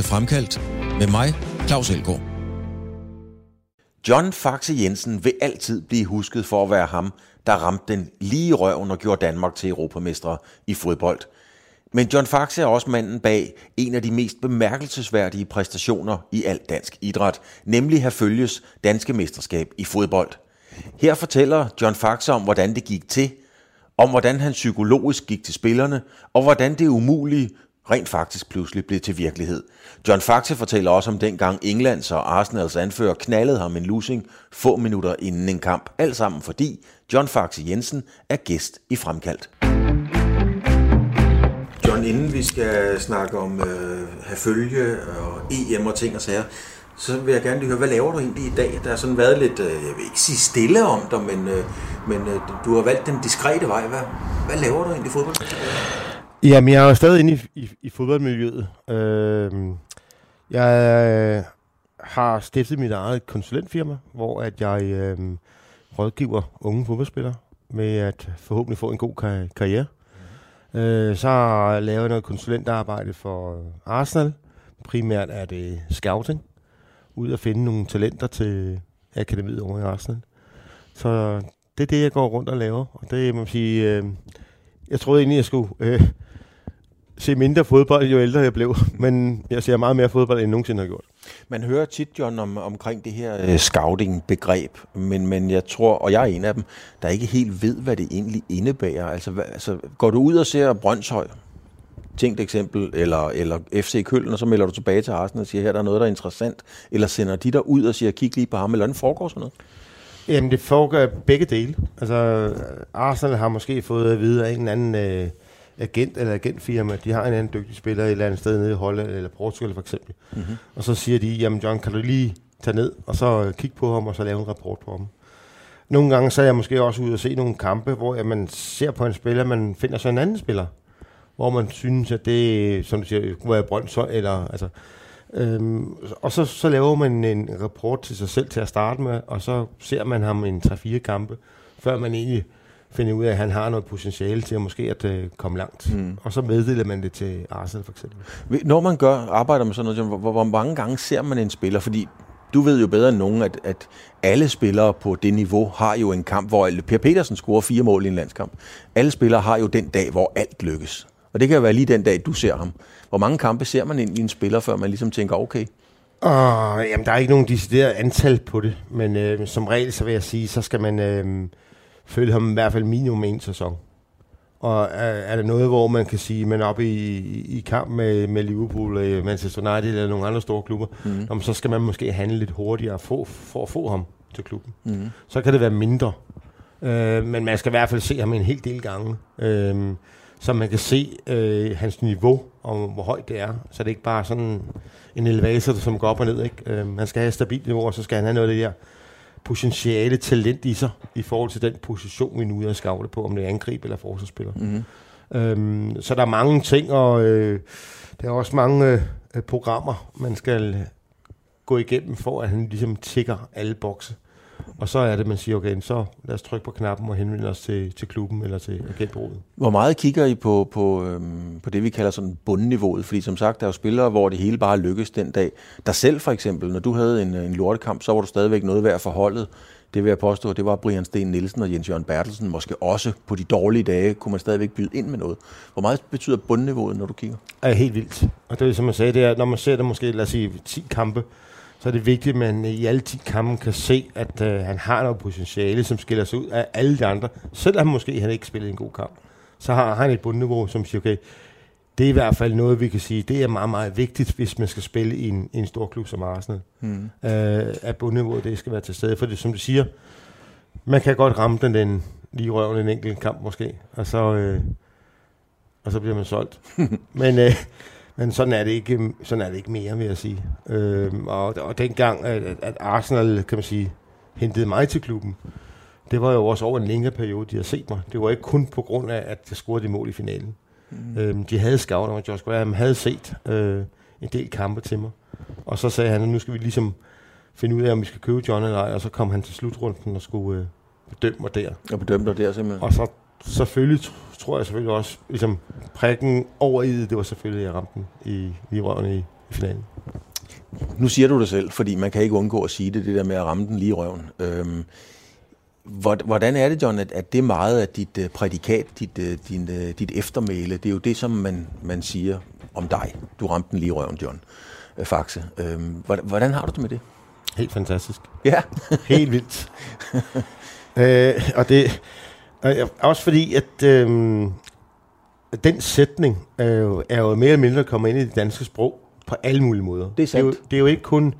til Fremkaldt med mig, Claus Elgaard. John Faxe Jensen vil altid blive husket for at være ham, der ramte den lige røven og gjorde Danmark til europamestre i fodbold. Men John Faxe er også manden bag en af de mest bemærkelsesværdige præstationer i al dansk idræt, nemlig Herfølges danske mesterskab i fodbold. Her fortæller John Faxe om, hvordan det gik til, om hvordan han psykologisk gik til spillerne, og hvordan det umulige rent faktisk pludselig blev til virkelighed. John Faxe fortæller også om dengang Englands og Arsenals anfører knaldede ham en losing få minutter inden en kamp. Alt sammen fordi John Faxe Jensen er gæst i Fremkaldt. John, inden vi skal snakke om øh, have følge og EM og ting og sager, så vil jeg gerne lige høre, hvad laver du egentlig i dag? Der har sådan været lidt, øh, jeg vil ikke sige stille om dig, men, øh, men øh, du har valgt den diskrete vej. Hvad, hvad laver du egentlig i fodbold? Jamen, jeg er jo stadig inde i, i, i fodboldmiljøet. Øh, jeg har stiftet mit eget konsulentfirma, hvor at jeg øh, rådgiver unge fodboldspillere med at forhåbentlig få en god kar- karriere. Mm. Øh, så har jeg lavet noget konsulentarbejde for Arsenal. Primært er det scouting. Ud at finde nogle talenter til akademiet over i Arsenal. Så det er det, jeg går rundt og laver. Og det må man sige... Øh, jeg troede egentlig, jeg skulle øh, se mindre fodbold, jo ældre jeg blev. Men jeg ser meget mere fodbold, end jeg nogensinde har gjort. Man hører tit, John, om, omkring det her øh, scouting-begreb, men, men jeg tror, og jeg er en af dem, der ikke helt ved, hvad det egentlig indebærer. Altså, hvad, altså går du ud og ser Brøndshøj, tænkt eksempel, eller, eller FC Køln, og så melder du tilbage til Arsenal og siger, her der er noget, der er interessant, eller sender de der ud og siger, kig lige på ham, eller hvordan foregår sådan noget? Jamen, det foregår begge dele. Altså, Arsenal har måske fået at vide af en eller anden øh, agent eller agentfirma, de har en anden dygtig spiller et eller andet sted nede i Holland eller Portugal for eksempel. Mm-hmm. Og så siger de, jamen John, kan du lige tage ned, og så øh, kigge på ham, og så lave en rapport på ham. Nogle gange så er jeg måske også ude og se nogle kampe, hvor ja, man ser på en spiller, man finder så en anden spiller, hvor man synes, at det, som du siger, kunne være Brøndshøj, eller altså, Øhm, og så, så laver man en rapport til sig selv til at starte med, og så ser man ham en 3-4 kampe, før man egentlig finder ud af, at han har noget potentiale til at måske at uh, komme langt. Mm. Og så meddeler man det til Arsenal for eksempel. Når man gør, arbejder med sådan noget, hvor, hvor mange gange ser man en spiller? Fordi du ved jo bedre end nogen, at, at alle spillere på det niveau har jo en kamp, hvor Per Petersen scorer fire mål i en landskamp. Alle spillere har jo den dag, hvor alt lykkes. Og det kan jo være lige den dag, du ser ham. Hvor mange kampe ser man ind i en spiller, før man ligesom tænker, okay? Uh, jamen, der er ikke nogen decideret antal på det, men øh, som regel, så vil jeg sige, så skal man øh, følge ham i hvert fald minimum en sæson. Og er, er der noget, hvor man kan sige, man er oppe i, i kamp med, med Liverpool, øh, Manchester United eller nogle andre store klubber, mm. jamen, så skal man måske handle lidt hurtigere for, for at få ham til klubben. Mm. Så kan det være mindre. Øh, men man skal i hvert fald se ham en hel del gange. Øh, så man kan se øh, hans niveau, og hvor højt det er. Så det er ikke bare sådan en elevator, som går op og ned. Ikke? Øh, han skal have et stabilt niveau, og så skal han have noget af det der potentiale talent i sig, i forhold til den position, vi nu er scoute på, om det er angreb eller forsvarsspiller. Mm-hmm. Øhm, så der er mange ting, og øh, der er også mange øh, programmer, man skal gå igennem, for at han ligesom tigger alle bokse. Og så er det, man siger, okay, så lad os trykke på knappen og henvende os til, til klubben eller til agentbureauet. Hvor meget kigger I på, på, øhm, på det, vi kalder sådan bundniveauet? Fordi som sagt, der er jo spillere, hvor det hele bare lykkes den dag. Der selv for eksempel, når du havde en, en lortekamp, så var du stadigvæk noget værd for holdet. Det vil jeg påstå, det var Brian Sten Nielsen og Jens Jørgen Bertelsen. Måske også på de dårlige dage kunne man stadigvæk byde ind med noget. Hvor meget betyder bundniveauet, når du kigger? Er helt vildt. Og det er som jeg sagde, det er, når man ser det måske, lad os sige, 10 kampe, så er det vigtigt, at man i alle de kampe kan se, at øh, han har noget potentiale, som skiller sig ud af alle de andre. Selvom måske han ikke spillet en god kamp, så har han et bundniveau, som siger, okay, det er i hvert fald noget, vi kan sige, det er meget, meget vigtigt, hvis man skal spille i en, i en stor klub som Arsenal. Mm. Øh, at bundniveauet, det skal være til stede. For det, som du siger, man kan godt ramme den, den lige røven en enkelt kamp måske, og så, øh, og så bliver man solgt. Men øh, men sådan er det ikke, sådan er det ikke mere, vil jeg sige. Øhm, og, og dengang, at, at Arsenal, kan man sige, hentede mig til klubben, det var jo også over en længere periode, de har set mig. Det var ikke kun på grund af, at jeg scorede de mål i finalen. Mm. Øhm, de havde scouter, og Josh Graham havde set øh, en del kampe til mig. Og så sagde han, at nu skal vi ligesom finde ud af, om vi skal købe John eller ej, og så kom han til slutrunden og skulle øh, bedømme mig der. Og bedømme dig der simpelthen. Og så selvfølgelig tror jeg selvfølgelig også, ligesom prikken over i det, det var selvfølgelig, at jeg ramte den i, i røven i, i finalen. Nu siger du det selv, fordi man kan ikke undgå at sige det, det der med at ramme den lige i røven. Øhm, hvordan er det, John, at, at det er meget af dit uh, prædikat, dit, uh, din, uh, dit eftermæle, det er jo det, som man, man siger om dig. Du ramte den lige i røven, John Faxe. Øhm, hvordan, hvordan har du det med det? Helt fantastisk. Ja. Helt vildt. øh, og det øh, også fordi, at øh, den sætning er jo, er jo mere eller mindre kommet ind i det danske sprog på alle mulige måder. Det er sandt. Det er jo, det er jo ikke kun,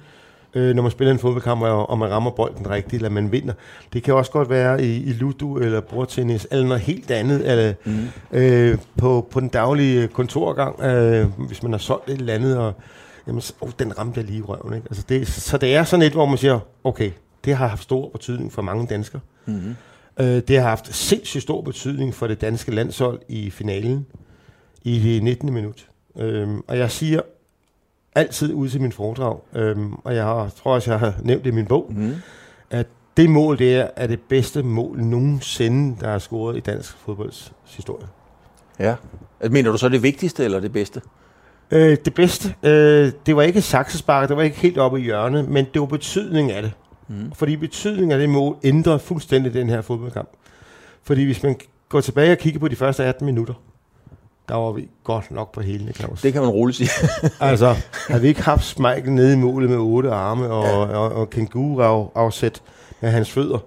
øh, når man spiller en fodboldkamp, og, og man rammer bolden rigtigt, eller man vinder. Det kan også godt være i, i ludo, eller bordtennis, eller noget helt andet, eller mm. øh, på, på den daglige kontorgang, øh, hvis man har solgt et eller andet, og jamen, så, oh, den ramte jeg lige i røven. Ikke? Altså det, så det er sådan et, hvor man siger, okay, det har haft stor betydning for mange danskere. Mm-hmm. Øh, det har haft sindssygt stor betydning for det danske landshold i finalen i det 19. minut. Øh, og jeg siger altid ud til min foredrag, øh, og jeg har, tror også, jeg har nævnt det i min bog, mm-hmm. at det mål, det er, er det bedste mål nogensinde, der er scoret i dansk fodbolds historie. Ja. Mener du så det vigtigste eller det bedste? Øh, det bedste, øh, det var ikke saksespark, det var ikke helt oppe i hjørnet, men det var betydningen af det. Mm. Fordi betydningen af det mål ændrer fuldstændig den her fodboldkamp. Fordi hvis man går tilbage og kigger på de første 18 minutter, der var vi godt nok på hele Claus. Det kan man roligt sige. altså, havde vi ikke haft Schmeichel nede i målet med otte arme og, ja. og, og, og kenguru afsæt med hans fødder,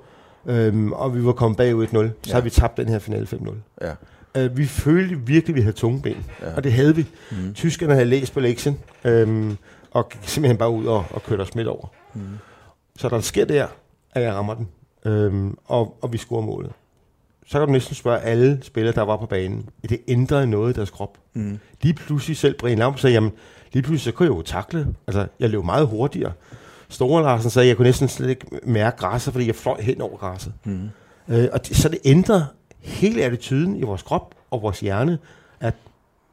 øhm, og vi var kommet bagud 1-0, så ja. havde vi tabt den her finale 5-0. Ja. Uh, vi følte virkelig, at vi havde tunge ben, ja. og det havde vi. Mm. Tyskerne havde læst på lektien, øhm, og gik simpelthen bare ud og, og kørte os midt over. Mm. Så der sker der, at jeg rammer den, øhm, og, og vi scorer målet. Så kan du næsten spørge alle spillere, der var på banen. Det ændrede noget i deres krop. Mm. Lige pludselig selv Brian Lam sagde, jamen, lige pludselig så kunne jeg jo takle. Altså, jeg løb meget hurtigere. Store Larsen sagde, at jeg kunne næsten slet ikke mærke græsset, fordi jeg fløj hen over græsset. Mm. Øh, og det, så det ændrer hele attituden i vores krop og vores hjerne, at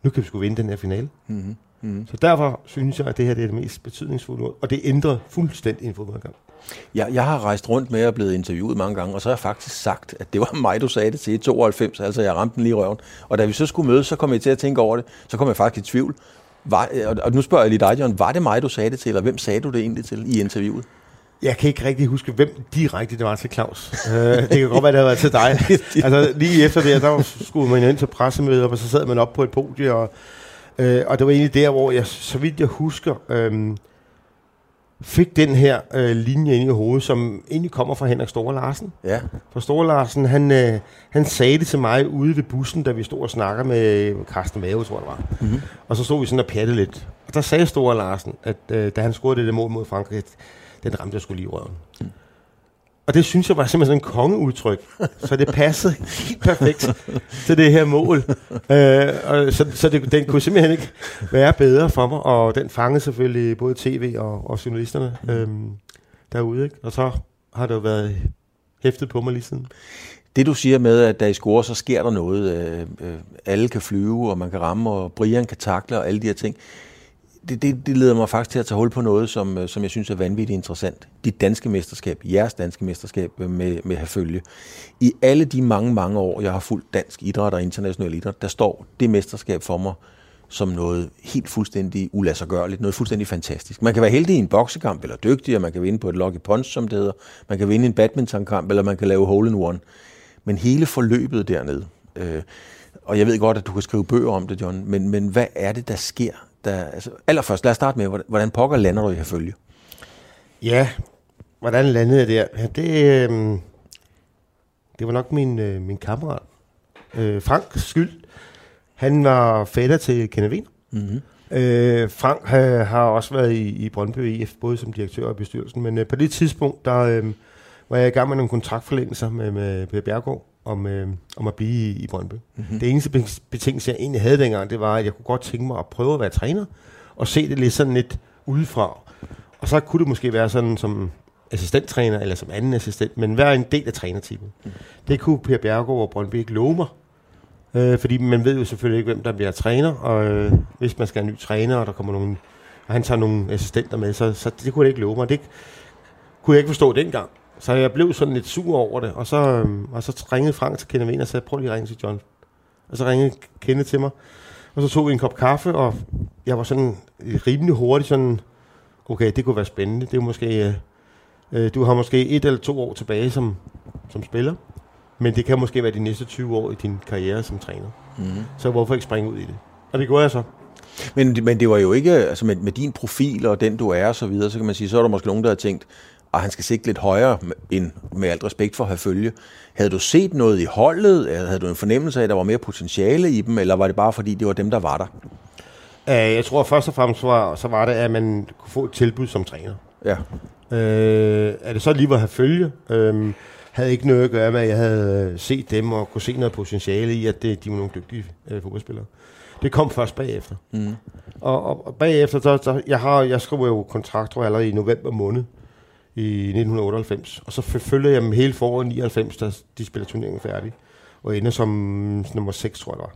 nu kan vi sgu vinde den her finale. Mm. Mm. Så derfor synes jeg, at det her det er det mest betydningsfulde og det ændrer fuldstændig en fodboldkamp. Ja, jeg har rejst rundt med og blevet interviewet mange gange, og så har jeg faktisk sagt, at det var mig, du sagde det til i 92, altså jeg ramte den lige i røven. Og da vi så skulle mødes, så kom jeg til at tænke over det, så kom jeg faktisk i tvivl. Var, og nu spørger jeg lige dig, John, var det mig, du sagde det til, eller hvem sagde du det egentlig til i interviewet? Jeg kan ikke rigtig huske, hvem direkte det var til Claus. uh, det kan godt være, det havde været til dig. altså lige efter det, der skulle man ind til pressemøder, og så sad man op på et podium, og, uh, og det var egentlig der, hvor jeg, så vidt jeg husker, um, fik den her øh, linje ind i hovedet, som egentlig kommer fra Henrik Store Larsen. Ja. For Store Larsen, han, øh, han sagde det til mig ude ved bussen, da vi stod og snakker med Carsten Mave, tror jeg det var. Mm-hmm. Og så stod vi sådan og pjattede lidt. Og der sagde Store Larsen, at øh, da han scorede det der mål mod Frankrig, den ramte jeg skulle lige i røven. Mm. Og det synes jeg var simpelthen sådan en kongeudtryk. Så det passede helt perfekt til det her mål. Øh, og så så det, den kunne simpelthen ikke være bedre for mig. Og den fangede selvfølgelig både tv og, og journalisterne øh, derude. Ikke? Og så har det jo været hæftet på mig lige siden. Det du siger med, at da I scorer, så sker der noget. Øh, øh, alle kan flyve, og man kan ramme, og Brian kan takle, og alle de her ting det, det, det leder mig faktisk til at tage hul på noget, som, øh, som jeg synes er vanvittigt interessant. Dit danske mesterskab, jeres danske mesterskab øh, med, med Herfølge. I alle de mange, mange år, jeg har fulgt dansk idræt og international idræt, der står det mesterskab for mig som noget helt fuldstændig ulassergørligt, noget fuldstændig fantastisk. Man kan være heldig i en boksekamp, eller dygtig, og man kan vinde på et lucky punch, som det hedder. Man kan vinde en badmintonkamp, eller man kan lave hole in one. Men hele forløbet dernede, øh, og jeg ved godt, at du kan skrive bøger om det, John, men, men hvad er det, der sker der, altså, allerførst, lad os starte med, hvordan pokker lander du i følge? Ja, hvordan landede jeg der? Ja, det, øh, det var nok min, øh, min kammerat. Øh, Frank skyld. Han var fætter til Kenneth. Mm-hmm. Øh, Frank har, har også været i, i Brøndby IF, både som direktør og bestyrelsen, men øh, på det tidspunkt, der øh, var jeg i gang med nogle kontraktforlængelser med, med Per Bjergård, om, øh, om at blive i, i Brøndby. Mm-hmm. Det eneste betingelse, jeg egentlig havde dengang, det var, at jeg kunne godt tænke mig at prøve at være træner, og se det lidt sådan lidt udefra. Og så kunne det måske være sådan som assistenttræner, eller som anden assistent, men være en del af trænerteamet. Mm. Det kunne Per Bjergård og Brøndby ikke love mig, øh, fordi man ved jo selvfølgelig ikke, hvem der bliver træner, og øh, hvis man skal have en ny træner, og der kommer nogen, og han tager nogle assistenter med, så, så det kunne det ikke love mig. Det kunne jeg ikke forstå dengang. Så jeg blev sådan lidt sur over det, og så, øhm, og så ringede Frank til Kenneth og sagde, prøv lige at ringe til John. Og så ringede Kenneth til mig, og så tog vi en kop kaffe, og jeg var sådan rimelig hurtigt sådan, okay, det kunne være spændende. Det er måske, øh, øh, du har måske et eller to år tilbage som, som spiller, men det kan måske være de næste 20 år i din karriere som træner. Mm. Så hvorfor ikke springe ud i det? Og det gjorde jeg så. Men, men det var jo ikke, altså med, med din profil og den du er og så videre, så kan man sige, så er der måske nogen, der har tænkt, at han skal sigte lidt højere end med alt respekt for at have følge. Havde du set noget i holdet? Havde du en fornemmelse af, at der var mere potentiale i dem, eller var det bare fordi, det var dem, der var der? Uh, jeg tror først og fremmest, var, så var det, at man kunne få et tilbud som træner. Ja. Uh, er det så lige at have følge? Uh, havde ikke noget at gøre med, at jeg havde set dem og kunne se noget potentiale i, at det, de var nogle dygtige uh, fodboldspillere. Det kom først bagefter. Mm. Og, og, og bagefter, så, så jeg, har, jeg skrev jo kontrakt tror jeg, allerede i november måned i 1998. Og så følger jeg dem hele foråret 99, da de spiller turneringen færdig. Og ender som nummer 6, tror jeg det var.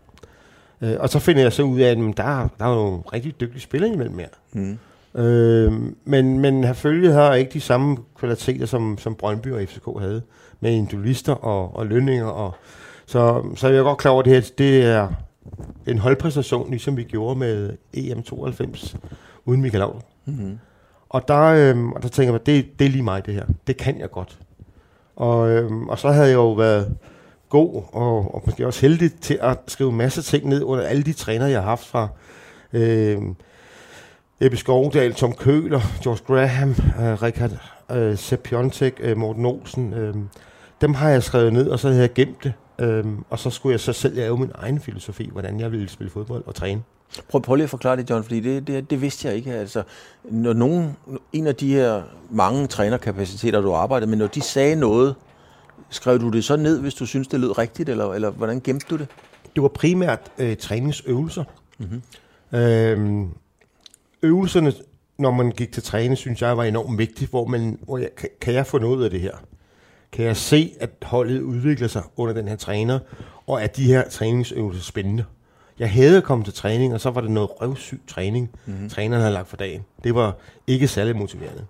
Øh, og så finder jeg så ud af, at der, der er nogle rigtig dygtige spillere imellem mere. Mm. Øh, men, men Herfølge har ikke de samme kvaliteter, som, som Brøndby og FCK havde. Med individualister og, og lønninger. Og, så, så jeg er godt klar over, at det her det er en holdpræstation, ligesom vi gjorde med EM92, uden Michael Laudrup. Mm-hmm. Og der, øh, og der tænker jeg, det, det er lige mig det her. Det kan jeg godt. Og, øh, og så havde jeg jo været god og, og måske også heldig til at skrive en masse ting ned under alle de træner, jeg har haft fra øh, Ebbe Skovdal, Tom Køler, George Graham, øh, Richard øh, Sepp Piontek, øh, Morten Olsen. Øh, dem har jeg skrevet ned, og så havde jeg gemt det. Øh, og så skulle jeg så selv lave min egen filosofi, hvordan jeg ville spille fodbold og træne. Prøv, prøv lige at forklare det, John, fordi det, det, det vidste jeg ikke. Altså, når nogen, en af de her mange trænerkapaciteter, du arbejdede med, når de sagde noget, skrev du det så ned, hvis du synes det lød rigtigt, eller, eller hvordan gemte du det? Det var primært øh, træningsøvelser. Mm-hmm. Øhm, øvelserne, når man gik til træning, synes jeg var enormt vigtigt, hvor, man, hvor jeg, kan, kan jeg få noget af det her? Kan jeg se, at holdet udvikler sig under den her træner, og at de her træningsøvelser spændende? Jeg havde kommet til træning, og så var det noget røvsyg træning, mm-hmm. træneren havde lagt for dagen. Det var ikke særlig motiverende.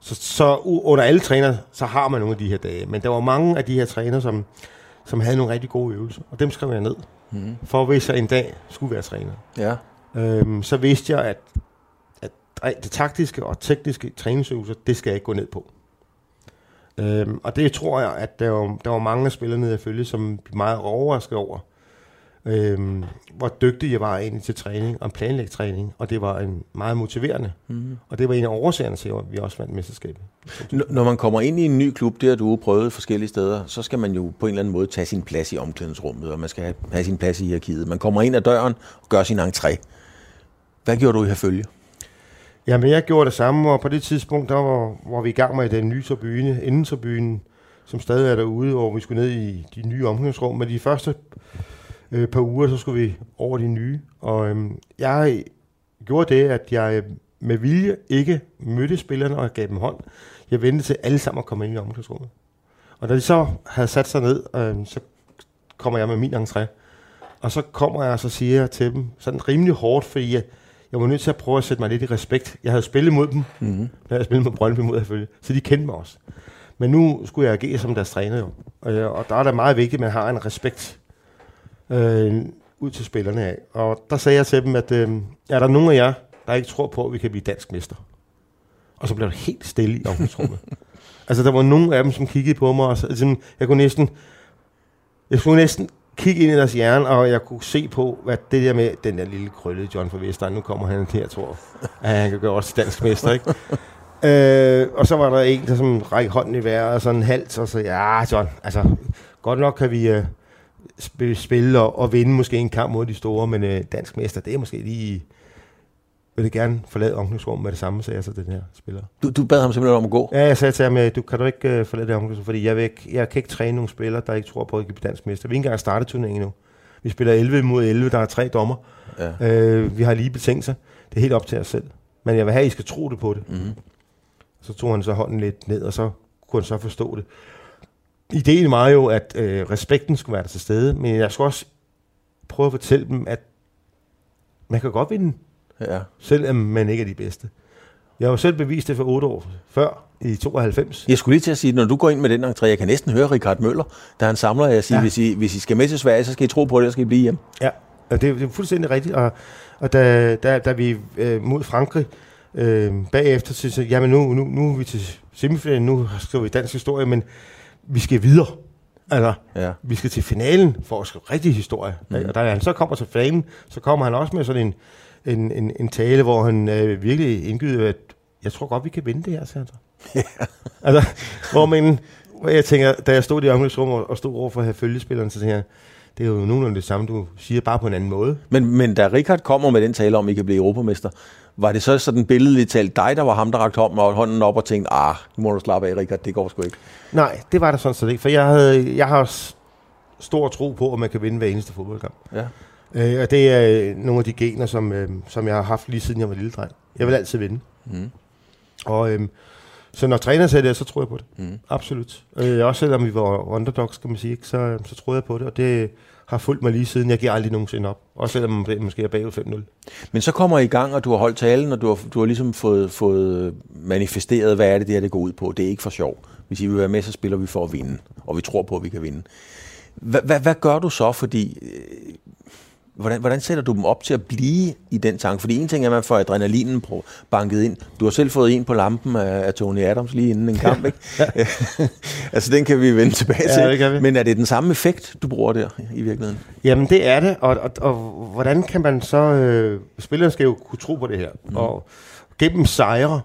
Så, så under alle træner, så har man nogle af de her dage. Men der var mange af de her træner, som, som havde nogle rigtig gode øvelser. Og dem skrev jeg ned. Mm-hmm. For hvis jeg en dag skulle være træner. Ja. Øhm, så vidste jeg, at, at det taktiske og tekniske træningsøvelser, det skal jeg ikke gå ned på. Øhm, og det tror jeg, at der var, der var mange af spillerne, jeg følge, som blev meget overrasket over øhm, hvor dygtig jeg var egentlig til træning og planlægtræning, og det var en meget motiverende. Mm. Og det var en af årsagerne til, at vi også vandt mesterskabet. Når man kommer ind i en ny klub, det har du prøvet forskellige steder, så skal man jo på en eller anden måde tage sin plads i omklædningsrummet, og man skal have sin plads i hierarkiet. Man kommer ind ad døren og gør sin entré. Hvad gjorde du i herfølge? Jamen, jeg gjorde det samme, og på det tidspunkt, der var, var vi i gang med den nye tribune, inden tribunen, som stadig er derude, hvor vi skulle ned i de nye omklædningsrum. Men de første øh, par uger, så skulle vi over de nye. Og øh, jeg gjorde det, at jeg med vilje ikke mødte spillerne og gav dem hånd. Jeg ventede til alle sammen at komme ind i omklædningsrummet. Og da de så havde sat sig ned, øh, så kommer jeg med min entré. Og så kommer jeg og så siger jeg til dem, sådan rimelig hårdt, fordi jeg, jeg var nødt til at prøve at sætte mig lidt i respekt. Jeg havde spillet mod dem, mm-hmm. når jeg spillet med Brøndby mod selvfølgelig, så de kendte mig også. Men nu skulle jeg agere som deres træner jo. Og, og der er det meget vigtigt, at man har en respekt øh, ud til spillerne af. Og der sagde jeg til dem, at øh, er der nogen af jer, der ikke tror på, at vi kan blive dansk mester? Og så blev det helt stille i omklædningsrummet. altså, der var nogen af dem, som kiggede på mig, og så, altså, jeg kunne næsten, jeg skulle næsten kigge ind i deres hjerne, og jeg kunne se på, hvad det der med den der lille krølle John fra Vestegn, nu kommer han her, tror at han kan gøre os dansk mester, ikke? øh, og så var der en, der som række hånden i vejret, og sådan hals, og så, ja, John, altså, godt nok kan vi, øh, spille og, og vinde måske en kamp mod de store, men øh, dansk mester, det er måske lige... Vil det gerne forlade omklædningsrummet med det samme, sagde jeg så den her spiller. Du, du bad ham simpelthen om at gå? Ja, jeg sagde til ham, du kan du ikke uh, forlade det omklædningsrum, fordi jeg, vil ikke, jeg kan ikke træne nogle spillere, der ikke tror på, at de blive dansk mester. Vi er ikke engang startet turneringen endnu. Vi spiller 11 mod 11, der er tre dommer. Ja. Uh, vi har lige betingelser. Det er helt op til os selv. Men jeg vil have, at I skal tro det på det. Mm-hmm. Så tog han så hånden lidt ned, og så kunne han så forstå det ideen var jo, at øh, respekten skulle være der til stede, men jeg skulle også prøve at fortælle dem, at man kan godt vinde, ja. selvom man ikke er de bedste. Jeg har jo selv bevist det for otte år før, i 92. Jeg skulle lige til at sige, når du går ind med den entré, jeg kan næsten høre Richard Møller, der han samler, jeg siger, ja. hvis, I, hvis I skal med til Sverige, så skal I tro på det, og skal I blive hjem. Ja, Og det, det er fuldstændig rigtigt. Og, og da, da, da vi øh, mod Frankrig øh, bagefter så sagde, jamen nu, nu, nu er vi til semifinalen, nu skriver vi dansk historie, men vi skal videre. Altså, Ja. vi skal til finalen for at skrive rigtig historie. Mm. Og da han så kommer til finalen, så kommer han også med sådan en, en, en, en tale, hvor han øh, virkelig indgyder, at jeg tror godt, vi kan vinde det her, siger han så. altså, hvor, man, hvor jeg tænker, da jeg stod i omklædningsrummet og, og stod over for at have følgespilleren, så tænker jeg, det er jo nogenlunde det samme, du siger, bare på en anden måde. Men, men da Richard kommer med den tale om, at I kan blive europamester, var det så sådan billedligt talt dig, der var ham, der rakte hånden, op og tænkte, ah, nu må du slappe af, Richard, det går sgu ikke. Nej, det var der sådan set ikke, for jeg, havde, jeg har stor tro på, at man kan vinde hver eneste fodboldkamp. Ja. Øh, og det er øh, nogle af de gener, som, øh, som jeg har haft lige siden jeg var lille dreng. Jeg vil altid vinde. Mm. Og øh, så når træner sagde det, så tror jeg på det. Mm. Absolut. Øh, også selvom vi var underdogs, kan man sige, ikke, så, så troede jeg på det. Og det har fulgt mig lige siden. Jeg giver aldrig nogensinde op. Også selvom det måske er bagud 5-0. Men så kommer I i gang, og du har holdt talen, og du har, du har ligesom fået, fået manifesteret, hvad er det, det her det går ud på. Det er ikke for sjov. Hvis I vil være med, så spiller vi for at vinde, og vi tror på, at vi kan vinde. Hvad, hvad, hvad gør du så, fordi... Hvordan, hvordan sætter du dem op til at blive i den tanke? Fordi en ting er, at man får adrenalinen på, banket ind. Du har selv fået en på lampen af, af Tony Adams lige inden en kamp, ikke? altså, den kan vi vende tilbage Ja, til. det kan vi. Men er det den samme effekt, du bruger der i virkeligheden? Jamen det er det, og, og, og hvordan kan man så... Øh, spillerne skal jo kunne tro på det her, mm. og gennem sejre,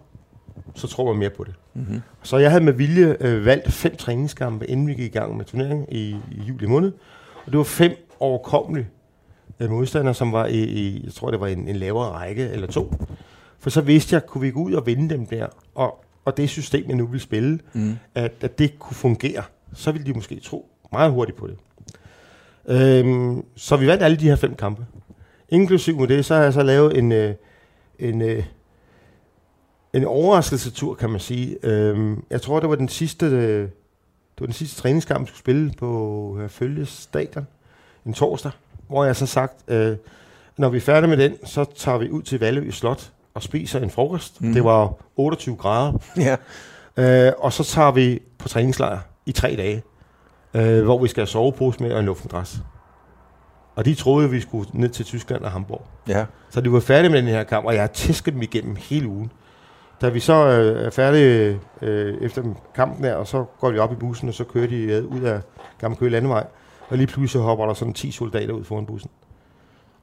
så tror man mere på det. Mm-hmm. Så jeg havde med vilje øh, valgt fem træningskampe, inden vi gik i gang med turneringen i, i juli måned. Og det var fem overkommelige øh, modstandere, som var i, i, jeg tror det var en, en lavere række eller to. For så vidste jeg, kunne vi gå ud og vinde dem der, og, og det system, jeg nu vil spille, Mm. at, at det kunne fungere, så ville de måske tro meget hurtigt på det. Øhm, så vi vandt alle de her fem kampe. Inklusiv med det, så har jeg så lavet en, øh, en, øh, en overraskelsetur, kan man sige. Øhm, jeg tror, det var den sidste, øh, det var den sidste træningskamp, vi skulle spille på Følge Stadion en torsdag, hvor jeg så sagt, øh, når vi er færdige med den, så tager vi ud til Valø Slot og spiser en frokost. Mm. Det var 28 grader. Ja. Øh, og så tager vi på træningslejr i tre dage, øh, hvor vi skal have sovepose med og en luftmadras. Og de troede, vi skulle ned til Tyskland og Hamburg. ja. Så de var færdige med den her kamp, og jeg har tæsket dem igennem hele ugen. Da vi så øh, er færdige øh, efter kampen her, og så går de op i bussen, og så kører de øh, ud af Gamle Køge Landevej. Og lige pludselig så hopper der sådan 10 soldater ud foran bussen.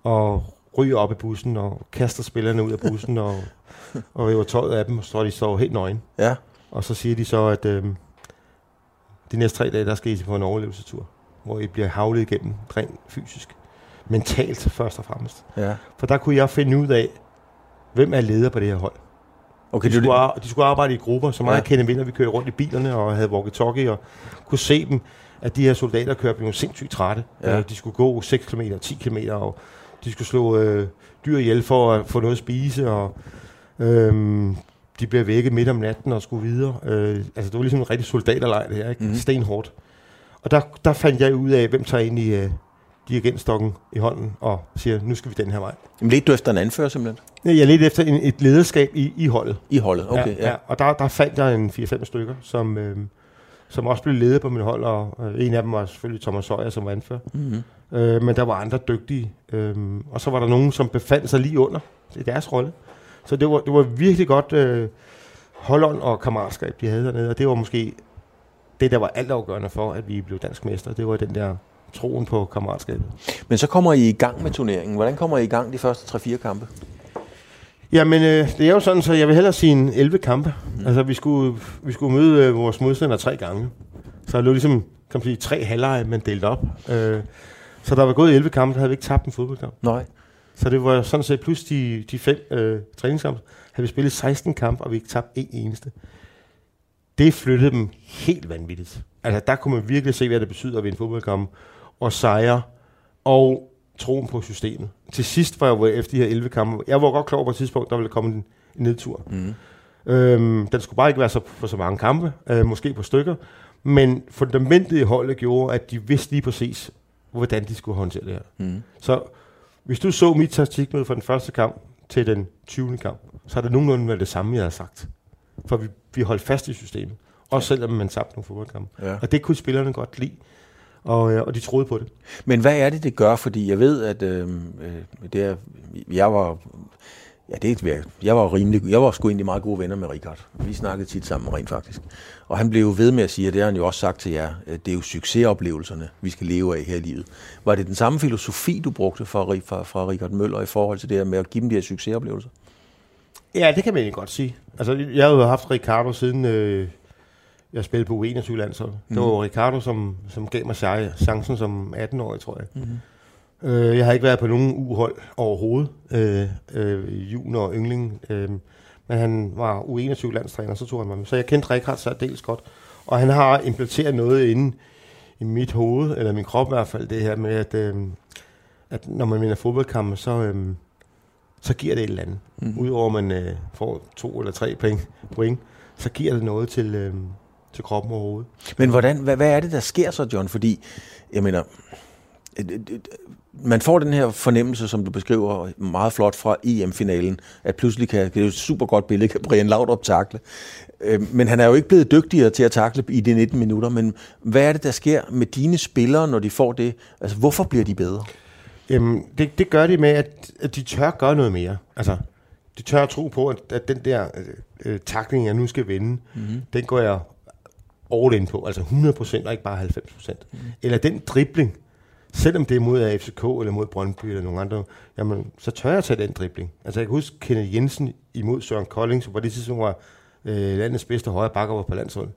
Og ryger op i bussen, og kaster spillerne ud af bussen, og, og river tøjet af dem, og så de står helt nøgen. Ja. Og så siger de så, at øh, de næste tre dage, der skal I på en overlevelsestur, hvor I bliver havlet igennem rent fysisk. Mentalt først og fremmest. ja. For der kunne jeg finde ud af, hvem er leder på det her hold. Okay, De skulle, ar- de skulle arbejde i grupper, så meget Ja. kendte vinder, vi kørte rundt i bilerne og havde walkie-talkie og kunne se dem, at de her soldater kørte blev sindssygt trætte. Ja. Ja. De skulle gå 6 km, 10 km, og de skulle slå øh, dyr ihjel for at få noget at spise, og øhm, de blev vækket midt om natten og skulle videre. Øh, altså det var ligesom en rigtig soldaterlejr det her, ikke? Mm. Stenhårdt. Og der, der fandt jeg ud af, hvem tager ind i øh, dirigentstokken i hånden og siger, nu skal vi den her vej. Jamen, ledte du efter en anfører simpelthen? Jeg ledte efter en, et lederskab i, i holdet. I holdet, okay. ja, ja. Og der, der fandt jeg en 4-5 stykker, som, øh, som også blev ledet på min hold, og øh, en af dem var selvfølgelig Thomas Søjer, som var anfører. Mm-hmm. Øh, men der var andre dygtige. Øh, og så var der nogen, som befandt sig lige under i deres rolle. Så det var, det var virkelig godt øh, holdånd og kammeratskab, de havde dernede. Og det var måske det, der var altafgørende for, at vi blev dansk mester. Det var den der troen på kammeratskabet. Men så kommer I i gang med turneringen. Hvordan kommer I i gang de første 3-4 kampe? Jamen, øh, det er jo sådan, så jeg vil hellere sige en 11 kampe. Mm. Altså, vi skulle, vi skulle møde øh, vores modstandere tre gange. Så det var ligesom, kan man sige, tre halvleje, men delt op. Øh, så der var gået 11 kampe, der havde vi ikke tabt en fodboldkamp. Nej. Så det var sådan set, plus de, de fem øh, træningskampe, havde vi spillet 16 kampe, og vi ikke tabt en eneste. Det flyttede dem helt vanvittigt. Altså, der kunne man virkelig se, hvad det betyder at vinde fodboldkamp, og sejre, og troen på systemet. Til sidst var jeg efter de her 11 kampe, jeg var godt klar over på et tidspunkt, der ville komme en, nedtur. Mm. Øhm, den skulle bare ikke være så, for så mange kampe, øh, måske på stykker, men fundamentet i holdet gjorde, at de vidste lige præcis, hvordan de skulle håndtere det her. Mm. Så hvis du så mit taktikmøde fra den første kamp til den 20. kamp, så er det nogenlunde været det samme, jeg havde sagt. For vi, vi holdt fast i systemet. Også selvom man tabte nogle fodboldkampe. Ja. Og det kunne spillerne godt lide. Og, øh, og de troede på det. Men hvad er det, det gør? Fordi jeg ved, at øh, øh det er, jeg var Ja, det er Jeg var rimelig, jeg var sgu egentlig meget gode venner med Richard. Vi snakkede tit sammen rent faktisk. Og han blev jo ved med at sige, og det har han jo også sagt til jer, det er jo succesoplevelserne, vi skal leve af her i livet. Var det den samme filosofi, du brugte fra, fra, fra Richard Møller i forhold til det her med at give dem de her succesoplevelser? Ja, det kan man egentlig godt sige. Altså, jeg har jo haft Ricardo siden øh, jeg spillede på U21-landshold. Mm. Det var mhm. Ricardo, som, som gav mig chancen som 18-årig, tror jeg. Mm. Øh, jeg har ikke været på nogen uhold overhovedet, øh, øh, junior og yngling. Øh, men han var U21-landstræner, så tog han mig med. Så jeg kendte Rikard så dels godt. Og han har implementeret noget inde i mit hoved, eller min krop i hvert fald, det her med, at, øh, at når man vinder fodboldkampe, så, øh, så giver det et eller andet. Mm. Udover at man øh, får to eller tre point, point, så giver det noget til, øh, til kroppen og hovedet. Men hvordan, hvad, hvad er det, der sker så, John? Fordi, jeg mener, man får den her fornemmelse, som du beskriver meget flot fra EM-finalen, at pludselig kan, det er jo et super godt billede, kan Brian Laudrup takle. Øh, men han er jo ikke blevet dygtigere til at takle i de 19 minutter, men hvad er det, der sker med dine spillere, når de får det? Altså, hvorfor bliver de bedre? Jamen, det, det gør de med, at, at de tør gøre noget mere. Altså, de tør at tro på, at, at den der øh, øh takling, jeg nu skal vinde, mm-hmm. den går jeg all in på, altså 100% og ikke bare 90%. Mm. Eller den dribling, selvom det er mod AFCK eller mod Brøndby eller nogen andre, jamen, så tør jeg tage den dribling. Altså jeg kan huske Kenneth Jensen imod Søren Kolding, som på det tidspunkt var øh, landets bedste højre bakker på landsholdet.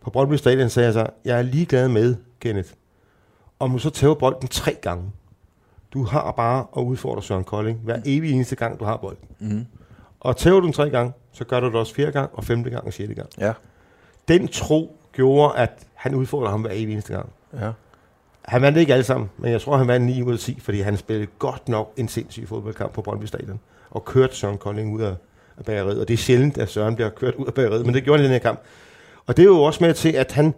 På Brøndby Stadion sagde jeg så, jeg er ligeglad med, Kenneth, om du så tæver bolden tre gange. Du har bare at udfordre Søren Kolding hver evig eneste gang, du har bolden. Mm. Og tæver du den tre gange, så gør du det også fire gange, og femte gang og sjette gang. Ja. Den tro gjorde, at han udfordrer ham hver eneste gang. Ja. Han vandt ikke alle sammen, men jeg tror, han vandt 9 ud af 10, fordi han spillede godt nok en sindssyg fodboldkamp på Brøndby Stadion, og kørte Søren Kolding ud af, af bageriet. Og det er sjældent, at Søren bliver kørt ud af bageriet, men det gjorde han i den her kamp. Og det er jo også med til, at han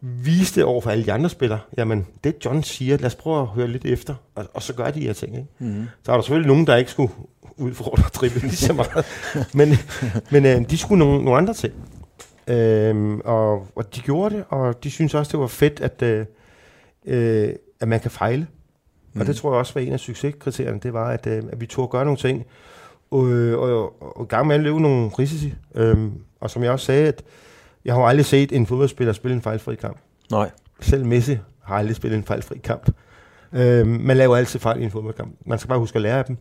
viste over for alle de andre spillere, jamen, det John siger, lad os prøve at høre lidt efter, og, og så gør de her ting. Ikke? Mm-hmm. Så er der selvfølgelig nogen, der ikke skulle udfordre dribble lige så meget, men, men øh, de skulle nogle, nogle andre ting. Øhm, og, og de gjorde det, og de synes også, det var fedt, at, øh, øh, at man kan fejle. Mm. Og det mm. tror jeg også var en af succeskriterierne, det var, at, øh, at vi tog gøre nogle ting, og, øh, og, og, og gang med at løbe nogle risici. Øhm, og som jeg også sagde, at jeg har aldrig set en fodboldspiller spille en fejlfri kamp. Nej. Selv Messi har aldrig spillet en fejlfri kamp. Øhm, man laver altid fejl i en fodboldkamp. Man skal bare huske at lære af dem.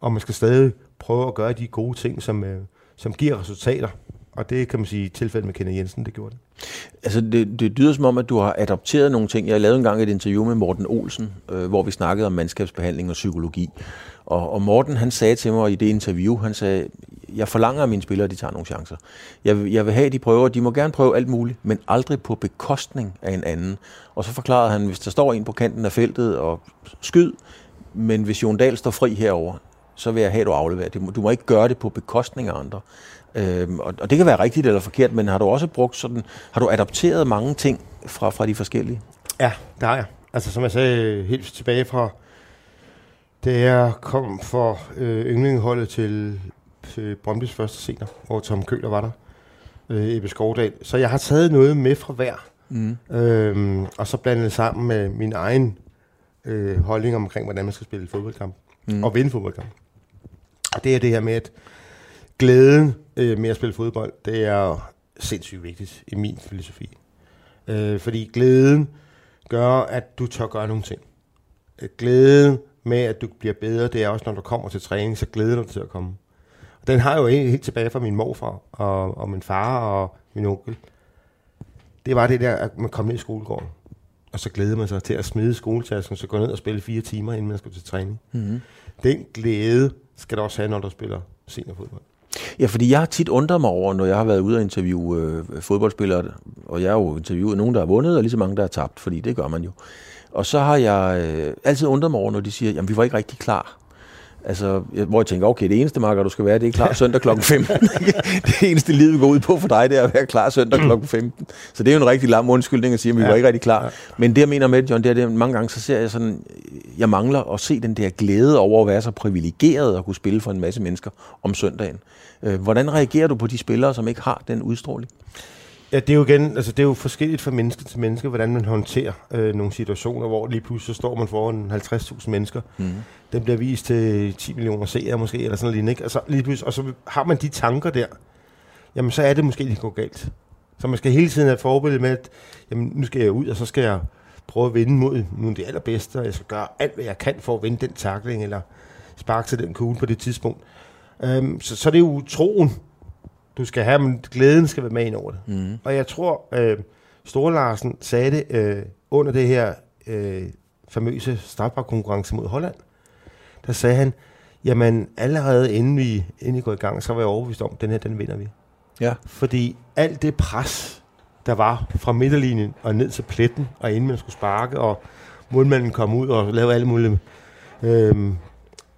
Og man skal stadig prøve at gøre de gode ting, som, øh, som giver resultater. Og det kan man sige, tilfældet med Kenneth Jensen, det gjorde det. Altså, det, det lyder som om, at du har adopteret nogle ting. Jeg lavede engang et interview med Morten Olsen, øh, hvor vi snakkede om mandskabsbehandling og psykologi. Og, og Morten, han sagde til mig i det interview, han sagde, jeg forlanger af mine spillere, at de tager nogle chancer. Jeg, jeg vil have, at de prøver, de må gerne prøve alt muligt, men aldrig på bekostning af en anden. Og så forklarede han, hvis der står en på kanten af feltet og skyd, men hvis Jon Dahl står fri herover, så vil jeg have, at du afleverer. Du må ikke gøre det på bekostning af andre. Øhm, og, og det kan være rigtigt eller forkert, men har du også brugt sådan, har du adopteret mange ting fra, fra de forskellige? Ja, det har jeg. Altså som jeg sagde helt tilbage fra, da jeg kom for øh, yndlingeholdet til, til Brøndby's første scener, hvor Tom Køler var der, øh, Ebbe Skovdal. Så jeg har taget noget med fra hver, mm. øhm, og så blandet det sammen med min egen øh, holdning omkring, hvordan man skal spille fodboldkamp mm. og vinde fodboldkamp. Og det er det her med, at glæden øh, med at spille fodbold, det er sindssygt vigtigt i min filosofi. Øh, fordi glæden gør, at du tør gøre nogle ting. Øh, glæden med, at du bliver bedre, det er også, når du kommer til træning, så glæder du dig til at komme. Og den har jeg jo helt, helt tilbage fra min morfar og, og min far og min onkel. Det var det der, at man kom ned i skolegården. Og så glæder man sig til at smide skoletasken, så gå ned og spille fire timer, inden man skal til træning. Mm-hmm. Den glæde skal du også have, når du spiller seniorfodbold. Ja, fordi jeg har tit undret mig over, når jeg har været ude og interviewe øh, fodboldspillere, og jeg har jo interviewet nogen, der har vundet, og lige så mange, der har tabt, fordi det gør man jo. Og så har jeg øh, altid undret mig over, når de siger, jamen vi var ikke rigtig klar. Altså, hvor jeg tænker, okay, det eneste marker, du skal være, det er klar søndag kl. 15. det eneste liv går ud på for dig, det er at være klar søndag kl. 15. Så det er jo en rigtig lang undskyldning at sige, at vi ja. var ikke rigtig klar. Ja. Men det, jeg mener med John, det er, det, mange gange så ser jeg sådan, jeg mangler at se den der glæde over at være så privilegeret at kunne spille for en masse mennesker om søndagen. Øh, hvordan reagerer du på de spillere, som ikke har den udstråling? Ja, det er jo igen, altså det er jo forskelligt fra menneske til menneske, hvordan man håndterer øh, nogle situationer, hvor lige pludselig så står man foran 50.000 mennesker. Mm. Den bliver vist til 10 millioner seere måske, eller sådan noget, ikke? Altså, lige pludselig, og så har man de tanker der, jamen så er det måske, det går galt. Så man skal hele tiden have forbillede med, at jamen, nu skal jeg ud, og så skal jeg prøve at vinde mod nogle af de allerbedste, og jeg skal gøre alt, hvad jeg kan for at vinde den takling, eller sparke til den kugle på det tidspunkt. Um, så, så det er jo troen, du skal have, men glæden skal være med ind over det. Mm. Og jeg tror, øh, Store Larsen sagde det øh, under det her øh, famøse strafbarkonkurrence mod Holland. Der sagde han, jamen allerede inden vi, inden vi går i gang, så var jeg overbevist om, den her, den vinder vi. Ja. Fordi alt det pres, der var fra midterlinjen og ned til pletten, og inden man skulle sparke, og målmanden kom ud og lavede alle mulige øh,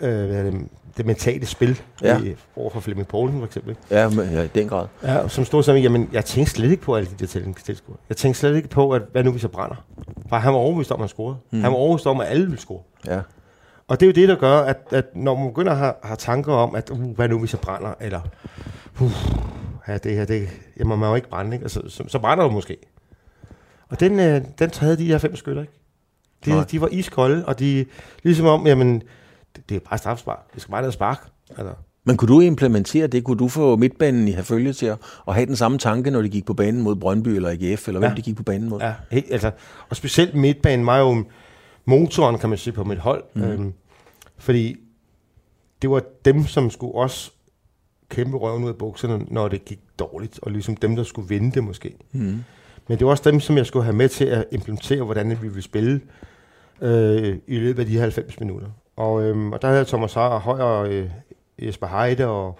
øh, det mentale spil ja. i, over for Flemming Poulsen for eksempel. Ja, men, ja, i den grad. Ja, som stod sammen, jamen, jeg tænkte slet ikke på alle de der tilskuere. Jeg tænkte slet ikke på, at hvad nu hvis jeg brænder. For han var overbevist om, at han scorede. Mm. Han var overbevist om, at alle ville score. Ja. Og det er jo det, der gør, at, at når man begynder at have, have tanker om, at uh, hvad nu hvis jeg brænder, eller uh, ja, det her, det, jamen, man må jo ikke brænde, ikke? Altså, så, så brænder du måske. Og den, øh, den havde de her fem skytter, ikke? De, de var iskolde, og de, ligesom om, jamen, det, det er bare strafspark. Det skal bare ned spark. Altså. Men kunne du implementere det? Kunne du få midtbanen i have følge til at, at have den samme tanke, når de gik på banen mod Brøndby eller AGF, eller ja. hvem de gik på banen mod? Ja, helt, altså, og specielt midtbanen var jo motoren, kan man sige, på mit hold. Mm. Øhm, fordi det var dem, som skulle også kæmpe røven ud af bukserne, når det gik dårligt, og ligesom dem, der skulle vinde det måske. Mm. Men det var også dem, som jeg skulle have med til at implementere, hvordan vi ville spille øh, i løbet af de 90 minutter. Og, øhm, og der havde Thomas Sara Høj og øh, Jesper Heide og,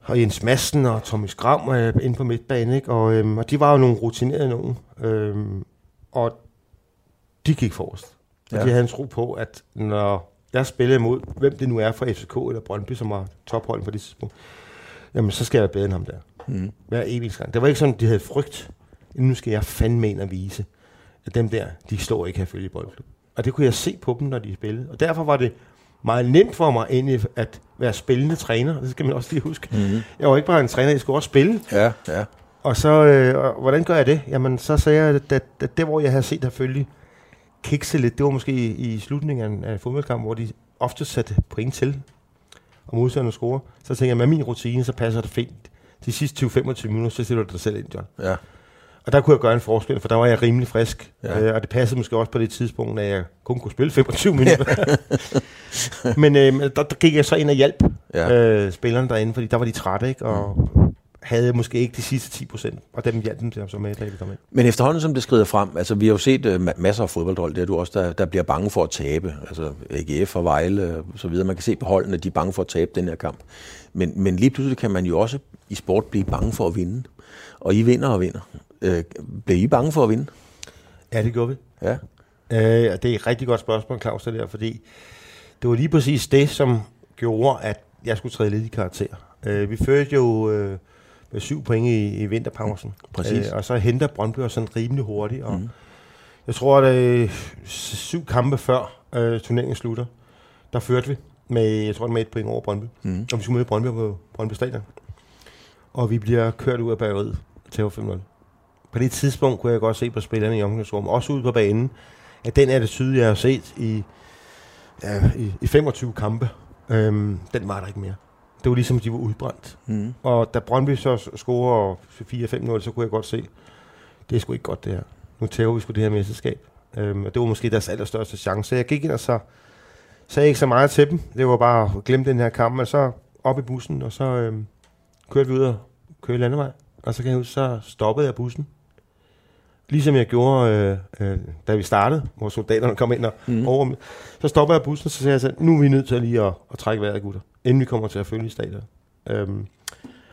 og Jens Madsen og Tommy Skram øh, inde på midtbanen. Ikke? Og, øhm, og de var jo nogle rutinerede nogen. Øhm, og de gik forrest. Og ja. de havde en tro på, at når jeg spillede mod, hvem det nu er fra FCK eller Brøndby, som var topholden på det tidspunkt, jamen så skal jeg være bedre end ham der. Mm. Hver evig gang. Det var ikke sådan, at de havde frygt. Nu skal jeg fandme ind og vise, at dem der, de står ikke her følge i boldklub. Og det kunne jeg se på dem, når de spillede. Og derfor var det meget nemt for mig egentlig at være spillende træner. Det skal man også lige huske. Mm-hmm. Jeg var ikke bare en træner, jeg skulle også spille. Ja, ja. Og så, øh, og hvordan gør jeg det? Jamen, så sagde jeg, at, at, at det, hvor jeg havde set selvfølgelig kikse lidt, det var måske i, i slutningen af en fodboldkamp, hvor de ofte satte point til, og modstanderne score. Så tænkte jeg, med min rutine, så passer det fint. De sidste 20-25 minutter, så sætter du dig selv ind, John. Ja. Og der kunne jeg gøre en forskel, for der var jeg rimelig frisk. Ja. Øh, og det passede måske også på det tidspunkt, at jeg kun kunne spille 25 minutter. Men øh, der, der gik jeg så ind og hjalp ja. øh, spillerne derinde, fordi der var de trætte, ikke? Og havde måske ikke de sidste 10 procent, og dem hjalp dem så med, da de kom ind. Men efterhånden, som det skrider frem, altså vi har jo set uh, masser af fodboldhold, det er du også, der, der bliver bange for at tabe, altså AGF og Vejle og så videre. Man kan se på holdene, de er bange for at tabe den her kamp. Men, men lige pludselig kan man jo også i sport blive bange for at vinde. Og I vinder og vinder. Øh, blev I bange for at vinde? Ja, det gjorde vi. Ja. Øh, det er et rigtig godt spørgsmål, Claus, det der, fordi det var lige præcis det, som gjorde, at jeg skulle træde lidt i karakter. Øh, vi førte jo øh, syv point i, i vinterpausen. Præcis. Øh, og så henter Brøndby os sådan rimelig hurtigt. Og mm. Jeg tror, at øh, syv kampe før øh, turneringen slutter, der førte vi med, jeg tror, med et point over Brøndby. Mm. Og vi skulle møde Brøndby på Brøndby Stadion. Og vi bliver kørt ud af bageriet til 5-0 på det tidspunkt kunne jeg godt se på spillerne i omklædningsrummet, også ude på banen, at den attitude, jeg har set i, ja, i, i 25 kampe, øhm, den var der ikke mere. Det var ligesom, de var udbrændt. Mm. Og da Brøndby så scorer 4-5-0, så kunne jeg godt se, det er sgu ikke godt det her. Nu tæver vi sgu det her mesterskab. Øhm, og det var måske deres allerstørste chance. Så jeg gik ind og så sagde ikke så meget til dem. Det var bare at glemme den her kamp, men så op i bussen, og så øhm, kørte vi ud og kørte landevej. Og så kan jeg huske, så stoppede jeg bussen. Ligesom jeg gjorde, øh, øh, da vi startede, hvor soldaterne kom ind og mm. over Så stopper jeg bussen, og så siger jeg, nu er vi nødt til lige at, at trække vejret, gutter, inden vi kommer til at følge i stadion. Øhm,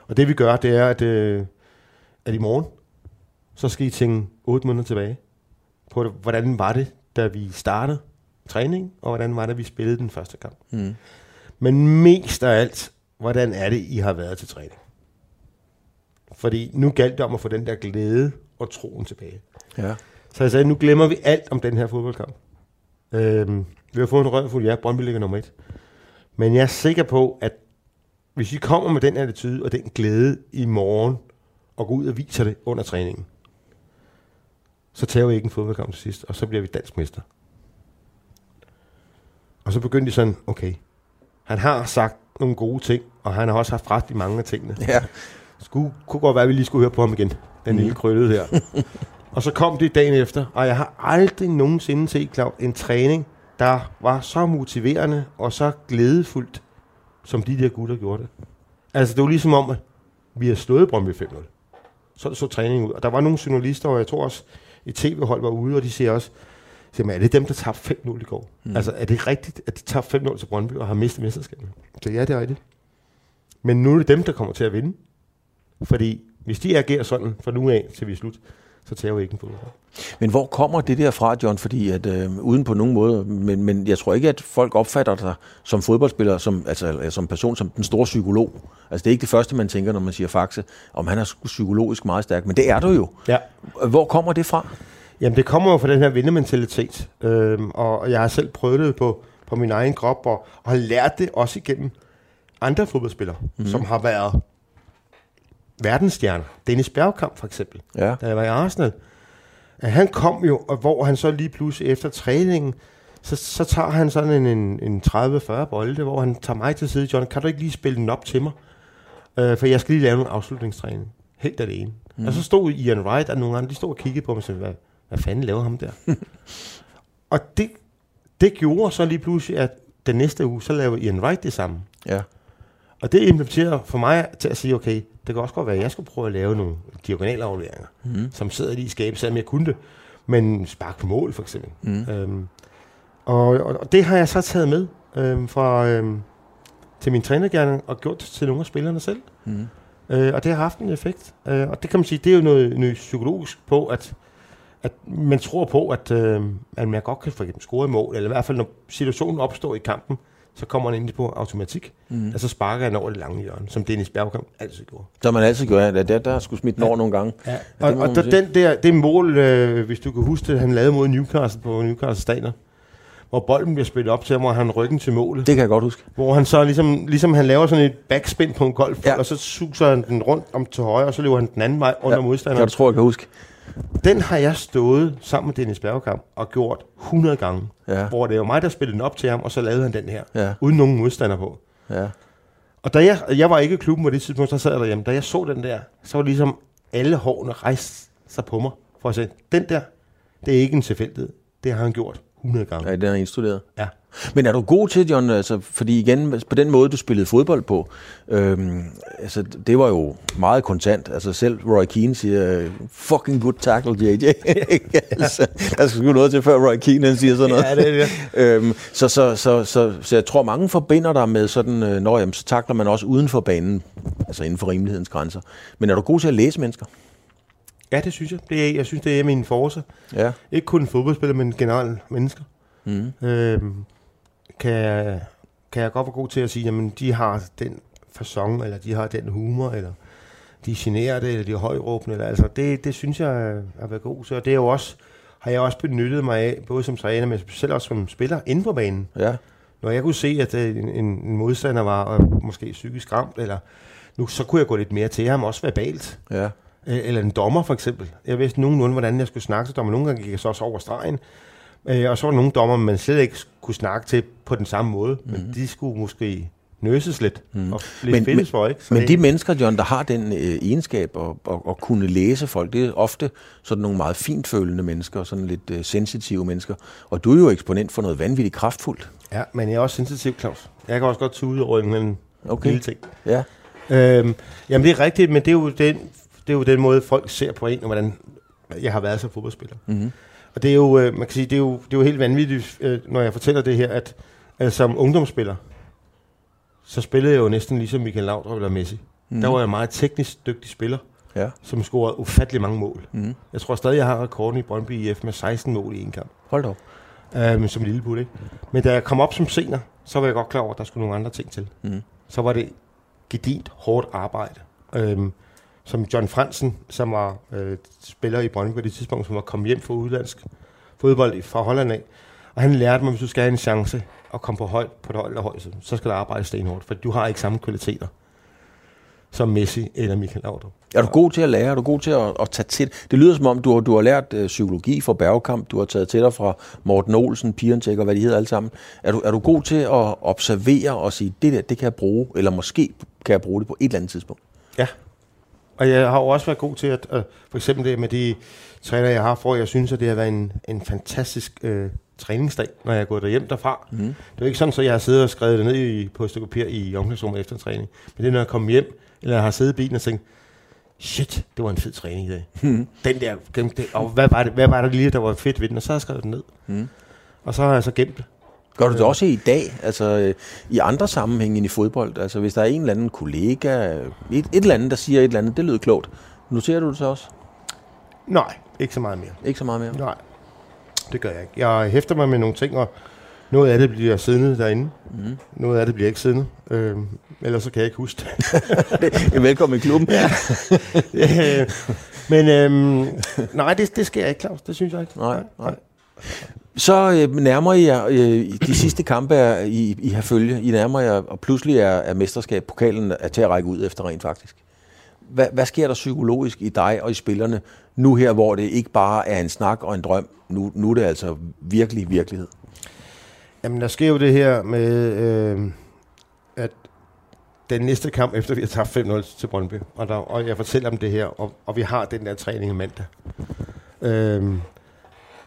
og det vi gør, det er, at, øh, at i morgen, så skal I tænke otte måneder tilbage på, hvordan var det, da vi startede træning, og hvordan var det, vi spillede den første kamp. Mm. Men mest af alt, hvordan er det, I har været til træning? Fordi nu galt det om at få den der glæde og troen tilbage. Ja. Så jeg sagde, nu glemmer vi alt om den her fodboldkamp. Øhm, vi har fået en røvfuld, ja, Brøndby ligger nummer et. Men jeg er sikker på, at hvis vi kommer med den attitude og den glæde i morgen, og går ud og viser det under træningen. Så tager vi ikke en fodboldkamp til sidst, og så bliver vi dansk mester. Og så begyndte de sådan, okay, han har sagt nogle gode ting, og han har også haft ret i mange af tingene. Ja. Skulle, kunne godt være, at vi lige skulle høre på ham igen, den Mhm. lille krøllede her. og så kom det dagen efter, og jeg har aldrig nogensinde set, Claus, en træning, der var så motiverende og så glædefuldt, som de der gutter gjorde det. Altså, det var ligesom om, at vi har slået Brøndby 5-0. Så så træningen ud. Og der var nogle journalister, og jeg tror også, et tv-hold var ude, og de siger også, siger, man, er det dem, der tabte 5-0 i går? Mm. Altså, er det rigtigt, at de tabte 5-0 til Brøndby og har mistet mesterskabet? Så ja, det er rigtigt. Men nu er det dem, der kommer til at vinde. Fordi hvis de agerer sådan fra nu af, til vi er slut, så tager vi ikke en fodbold. Men hvor kommer det der fra, John? Fordi at, øh, uden på nogen måde, men, men jeg tror ikke, at folk opfatter dig som fodboldspiller, som, altså, som person, som den store psykolog. Altså det er ikke det første, man tænker, når man siger Faxe, om han er psykologisk meget stærk, men det er du jo. Ja. Hvor kommer det fra? Jamen, det kommer jo fra den her vindermentalitet. Øhm, og jeg har selv prøvet det på, på min egen krop, og, og har lært det også igennem andre fodboldspillere, mm. som har været verdensstjerner. Dennis Bergkamp for eksempel, Ja. da jeg var i Arsenal. Han kom jo, og hvor han så lige pludselig efter træningen, så, så tager han sådan en, en, en 30-40 bolde, hvor han tager mig til side. John, kan du ikke lige spille den op til mig? Øh, for jeg skal lige lave en afslutningstræning. Helt alene. Mm. Og så stod Ian Wright og nogle andre, de stod og kiggede på mig og sagde, hvad, hvad fanden laver ham der? og det, det gjorde så lige pludselig, at den næste uge, så lavede Ian Wright det samme. Ja. Og det implementerer for mig til at sige, okay, det kan også godt være, at jeg skulle prøve at lave nogle diagonale afleveringer, mm. som sidder lige i skabet, selvom jeg kunne det. Men spark på mål, for eksempel. Mm. Øhm, og, og, og det har jeg så taget med øhm, fra, øhm, til min trænergærning og gjort til nogle af spillerne selv. Mm. Øh, og det har haft en effekt. Øh, og det kan man sige, det er jo noget, noget psykologisk på, at, at man tror på, at, øh, at man godt kan for eksempel score et mål, eller i hvert fald når situationen opstår i kampen, så kommer han ind på automatik. Mm. Altså sparker han over det lange hjørne, som Dennis Bergkamp altid gjorde. Så har man altid gjort, at der, der skulle smidt den over nogle gange. Ja. det Og, og sige. den der, det mål, øh, hvis du kan huske det, han lavede mod Newcastle på Newcastle Stadion, hvor bolden bliver spillet op til ham, og han ryggen til målet. Det kan jeg godt huske. Hvor han så ligesom, ligesom han laver sådan et backspin på en golf, Ja. ja. og så suser han den rundt om til højre, og så løber han den anden vej under ja. Modstanderen. du tro, jeg kan huske? Den har jeg stået sammen med Dennis Bergkamp og gjort 100 gange. Ja. Hvor det var mig, der spillede den op til ham, og så lavede han den her. Ja. Uden nogen modstander på. Ja. Og da jeg, jeg var ikke i klubben på det tidspunkt, så sad jeg derhjemme. Da jeg så den der, så var det ligesom alle hårene rejste sig på mig. For at sige, den der, det er ikke en tilfældighed. Det har han gjort 100 gange. Ja, den er indstuderet. Ja. Men er du god til, John, altså, fordi igen, på den måde, du spillede fodbold på, øhm, altså, det var jo meget kontant. Altså selv Roy Keane siger, fucking good tackle, JJ. altså, der skal sgu noget til, før Roy Keane han siger sådan noget. Ja, det er det. øhm, så, så, så, så, så, jeg tror, mange forbinder dig med sådan, øh, når jamen, så takler man også uden for banen, altså inden for rimelighedens grænser. Men er du god til at læse mennesker? Ja, det synes jeg. Det er, jeg synes, det er min force. Ja. Ikke kun fodboldspiller, men generelt mennesker. Mm. Øhm, kan, kan jeg godt være god til at sige, jamen de har den fasong, eller de har den humor, eller de generer det, eller de er højråbende. Eller, altså det, det synes jeg er- har været god til, og det er jo også, har jeg også benyttet mig af, både som træner, men selv også som spiller inde på banen. Ja. Når jeg kunne se, at øh, en, en modstander var øh, måske psykisk ramt, eller nu, så kunne jeg gå lidt mere til ham, også verbalt. Ja. Eller en dommer for eksempel. Jeg vidste nogenlunde, hvordan jeg skulle snakke til dommer. Nogle gange gik jeg så også over stregen. Øh, og så var der nogle dommer, man slet ikke kunne snakke til på den samme måde. Mm. Men de skulle måske nøses lidt mm. og blive Men- men- for, ikke? Så Men det, de mennesker, John, der har den øh, egenskab at, at, at kunne læse folk, det er ofte sådan nogle meget fintfølende mennesker, sådan lidt øh, sensitive mennesker. Og du er jo eksponent for noget vanvittigt kraftfuldt. Ja, men jeg er også sensitiv, Claus. Jeg kan også godt tude over en en Okay. lille ting. Ja. Øhm, jamen det er rigtigt, men det er, jo den, det er jo den måde, folk ser på en, og hvordan jeg har været som fodboldspiller. Mm-hmm. Og det er jo, øh, man kan sige, det er jo, det er jo helt vanvittigt, øh, når jeg fortæller det her, at, at som ungdomsspiller, så spillede jeg jo næsten ligesom Michael Laudrup eller Messi. Mm. Der var jeg en meget teknisk dygtig spiller, Ja. som scorede ufattelig mange mål. Mm. Jeg tror stadig, jeg har rekorden i Brøndby IF med 16 mål i en kamp. Hold op. Øh, som lille put, ikke? Men da jeg kom op som senior, så var jeg godt klar over, at der skulle nogle andre ting til. Mm. Så var det gedint hårdt arbejde. Øhm, som John Fransen, som var øh, spiller i Brøndby på det tidspunkt, som var kommet hjem fra udlandsk fodbold fra Holland af. Og han lærte mig, hvis du skal have en chance at komme på højt på det højt hold, så skal du arbejde stenhårdt, for du har ikke samme kvaliteter. som Messi eller Michael Laudrup. Er du god til at lære? Er du god til at, at tage til? Det lyder som om, du har, du har lært øh, psykologi for Bergkamp, du har taget til dig fra Morten Olsen, Piontek og hvad de hedder alle sammen. Er du, er du god til at observere og sige, det der, det kan jeg bruge, eller måske kan jeg bruge det på et eller andet tidspunkt? Ja. Og jeg har jo også været god til at, øh, for eksempel det med de træner, jeg har for, jeg synes, at det har været en, en fantastisk øh, træningsdag, når jeg er gået hjem derfra. Mm. Det er jo ikke sådan, at jeg har siddet og skrevet det ned i, på et stykke papir i omklædningsrummet efter træning. Men det er, når jeg kommer hjem, eller jeg har siddet i bilen og tænkt, shit, det var en fed træning i dag. Mm. Den der, den, og hvad var, det, hvad var det lige, der var fedt ved den? Og så har jeg skrevet den ned. Mm. Og så har jeg så gemt det. Gør du det også i dag, altså øh, i andre sammenhænge end i fodbold? Altså hvis der er en eller anden kollega, et, et eller andet, der siger et eller andet, det lyder klogt. Noterer du det så også? Nej, ikke så meget mere. Ikke så meget mere? Nej, det gør jeg ikke. Jeg hæfter mig med nogle ting, og noget af det bliver siddende derinde. Mm. Noget af det bliver ikke siddende. Øh, ellers så kan jeg ikke huske det. Velkommen i klubben. ja. Øh, men øhm, nej, det, det jeg ikke, Claus. Det synes jeg ikke. Nej, nej. Så øh, nærmer jeg øh, de sidste kampe, er, I, I har følge. I nærmer jer, og pludselig er, er mesterskab, pokalen er til at række ud efter rent faktisk. Hvad, hvad sker der psykologisk i dig og i spillerne nu her, hvor det ikke bare er en snak og en drøm? Nu, nu er det altså virkelig virkelighed. Jamen, der sker jo det her med, øh, at den næste kamp, efter vi har tabt 5-0 til Brøndby, og, der, og jeg fortæller om det her, og, og vi har den der træning mandag. Øh,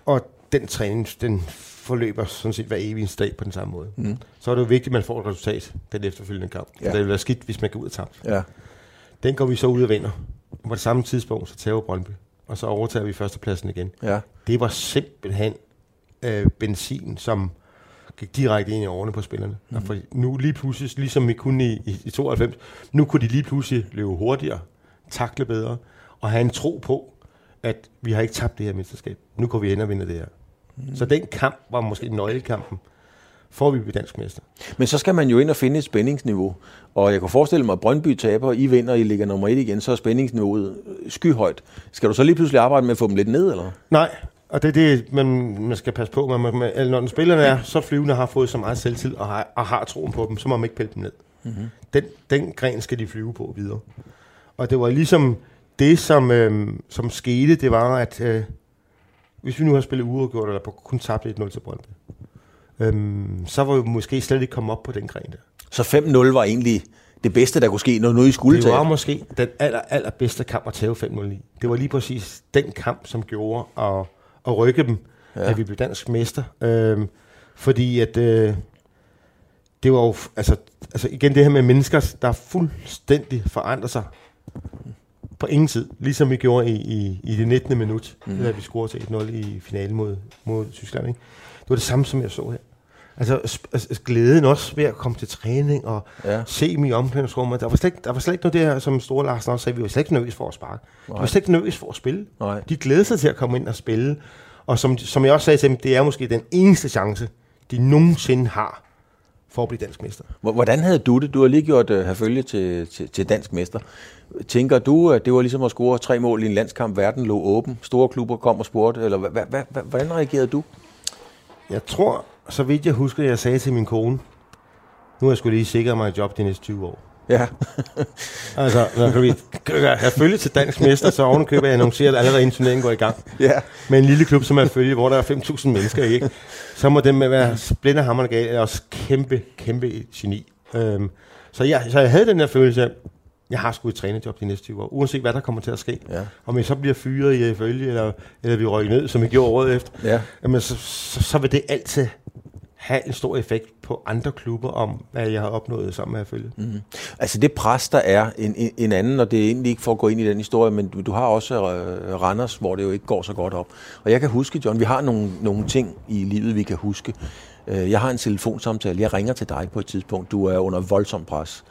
og den træning, den forløber sådan set hver evig dag på den samme måde. Mm. Så er det jo vigtigt, at man får et resultat den efterfølgende kamp. Ja. det vil være skidt, hvis man går ud og tabt. Ja. Den går vi så ud og vinder. På det samme tidspunkt, så tager Brøndby. Og så overtager vi førstepladsen igen. Ja. Det var simpelthen øh, benzin, som gik direkte ind i årene på spillerne. Mm. For nu lige pludselig, ligesom vi kunne i, i, i 92, nu kunne de lige pludselig løbe hurtigere, takle bedre, og have en tro på, at vi har ikke tabt det her mesterskab. Nu kan vi ind og vinde det her. Mm. Så den kamp var måske nøglekampen får vi blive dansk mester. Men så skal man jo ind og finde et spændingsniveau. Og jeg kan forestille mig, at Brøndby taber, I vinder, og I ligger nummer et igen, så er spændingsniveauet skyhøjt. Skal du så lige pludselig arbejde med at få dem lidt ned, eller? Nej, og det er det, man, man skal passe på. Man, man, når den spillerne er så flyvende har fået så meget selvtid og har, og har troen på dem, så må man ikke pille dem ned. Mm-hmm. Den, den gren skal de flyve på videre. Og det var ligesom det, som, øh, som skete, det var, at øh, hvis vi nu har spillet uafgjort, eller kun tabt 1-0 til Brøndby, øh, så var vi måske slet ikke kommet op på den gren der. Så 5-0 var egentlig det bedste, der kunne ske, når noget I skulle Det var tage. måske den aller, allerbedste kamp at tage 5-0 i. Det var lige præcis den kamp, som gjorde at, at rykke dem, ja. at vi blev dansk mester. Øh, fordi at... Øh, det var jo, altså, altså igen det her med mennesker, der fuldstændig forandrer sig på ingen tid, ligesom vi gjorde i, i, i det 19. minut, mm. da vi scorede til 1-0 i finalen mod, mod Tyskland. Ikke? Det var det samme, som jeg så her. Altså, altså glæden også ved at komme til træning og ja. se dem i omklædningsrummet. Der var, slet, der var slet ikke noget der, som Store Larsen også sagde, vi var slet ikke nervøs for at sparke. Nej. Vi var slet ikke nervøs for at spille. Nej. De glædede sig til at komme ind og spille. Og som, som jeg også sagde til dem, det er måske den eneste chance, de nogensinde har for at blive dansk mester. Hvordan havde du det? Du har lige gjort uh, herfølge til, til, til dansk mester. Tænker du, at det var ligesom at score tre mål i en landskamp, verden lå åben, store klubber kom og spurgte, eller hvordan reagerede du? Jeg tror, så vidt jeg husker, jeg sagde til min kone, nu er jeg skulle lige sikre mig et job de næste 20 år. Ja. altså, når vi jeg følge til dansk mester, så ovenkøber jeg annoncerer, at allerede en turnering går i gang. Ja. Med en lille klub, som er følge, hvor der er 5.000 mennesker, ikke? Så må dem med være splinderhammerne galt, er også kæmpe, kæmpe geni. Øhm, så, jeg, så jeg havde den der følelse af, jeg har sgu et trænerjob de næste 20 år, uanset hvad der kommer til at ske. Ja. Om jeg så bliver fyret i følge, eller, eller vi rykker ned, som jeg gjorde året efter, ja. jamen, så, så, så vil det altid have en stor effekt på andre klubber om, hvad jeg har opnået sammen med at følge. Mm. Altså det pres, der er en, en anden, og det er egentlig ikke for at gå ind i den historie, men du, du har også uh, Randers, hvor det jo ikke går så godt op. Og jeg kan huske, John, vi har nogle, nogle ting i livet, vi kan huske. Uh, jeg har en telefonsamtale, jeg ringer til dig på et tidspunkt, du er under voldsom pres.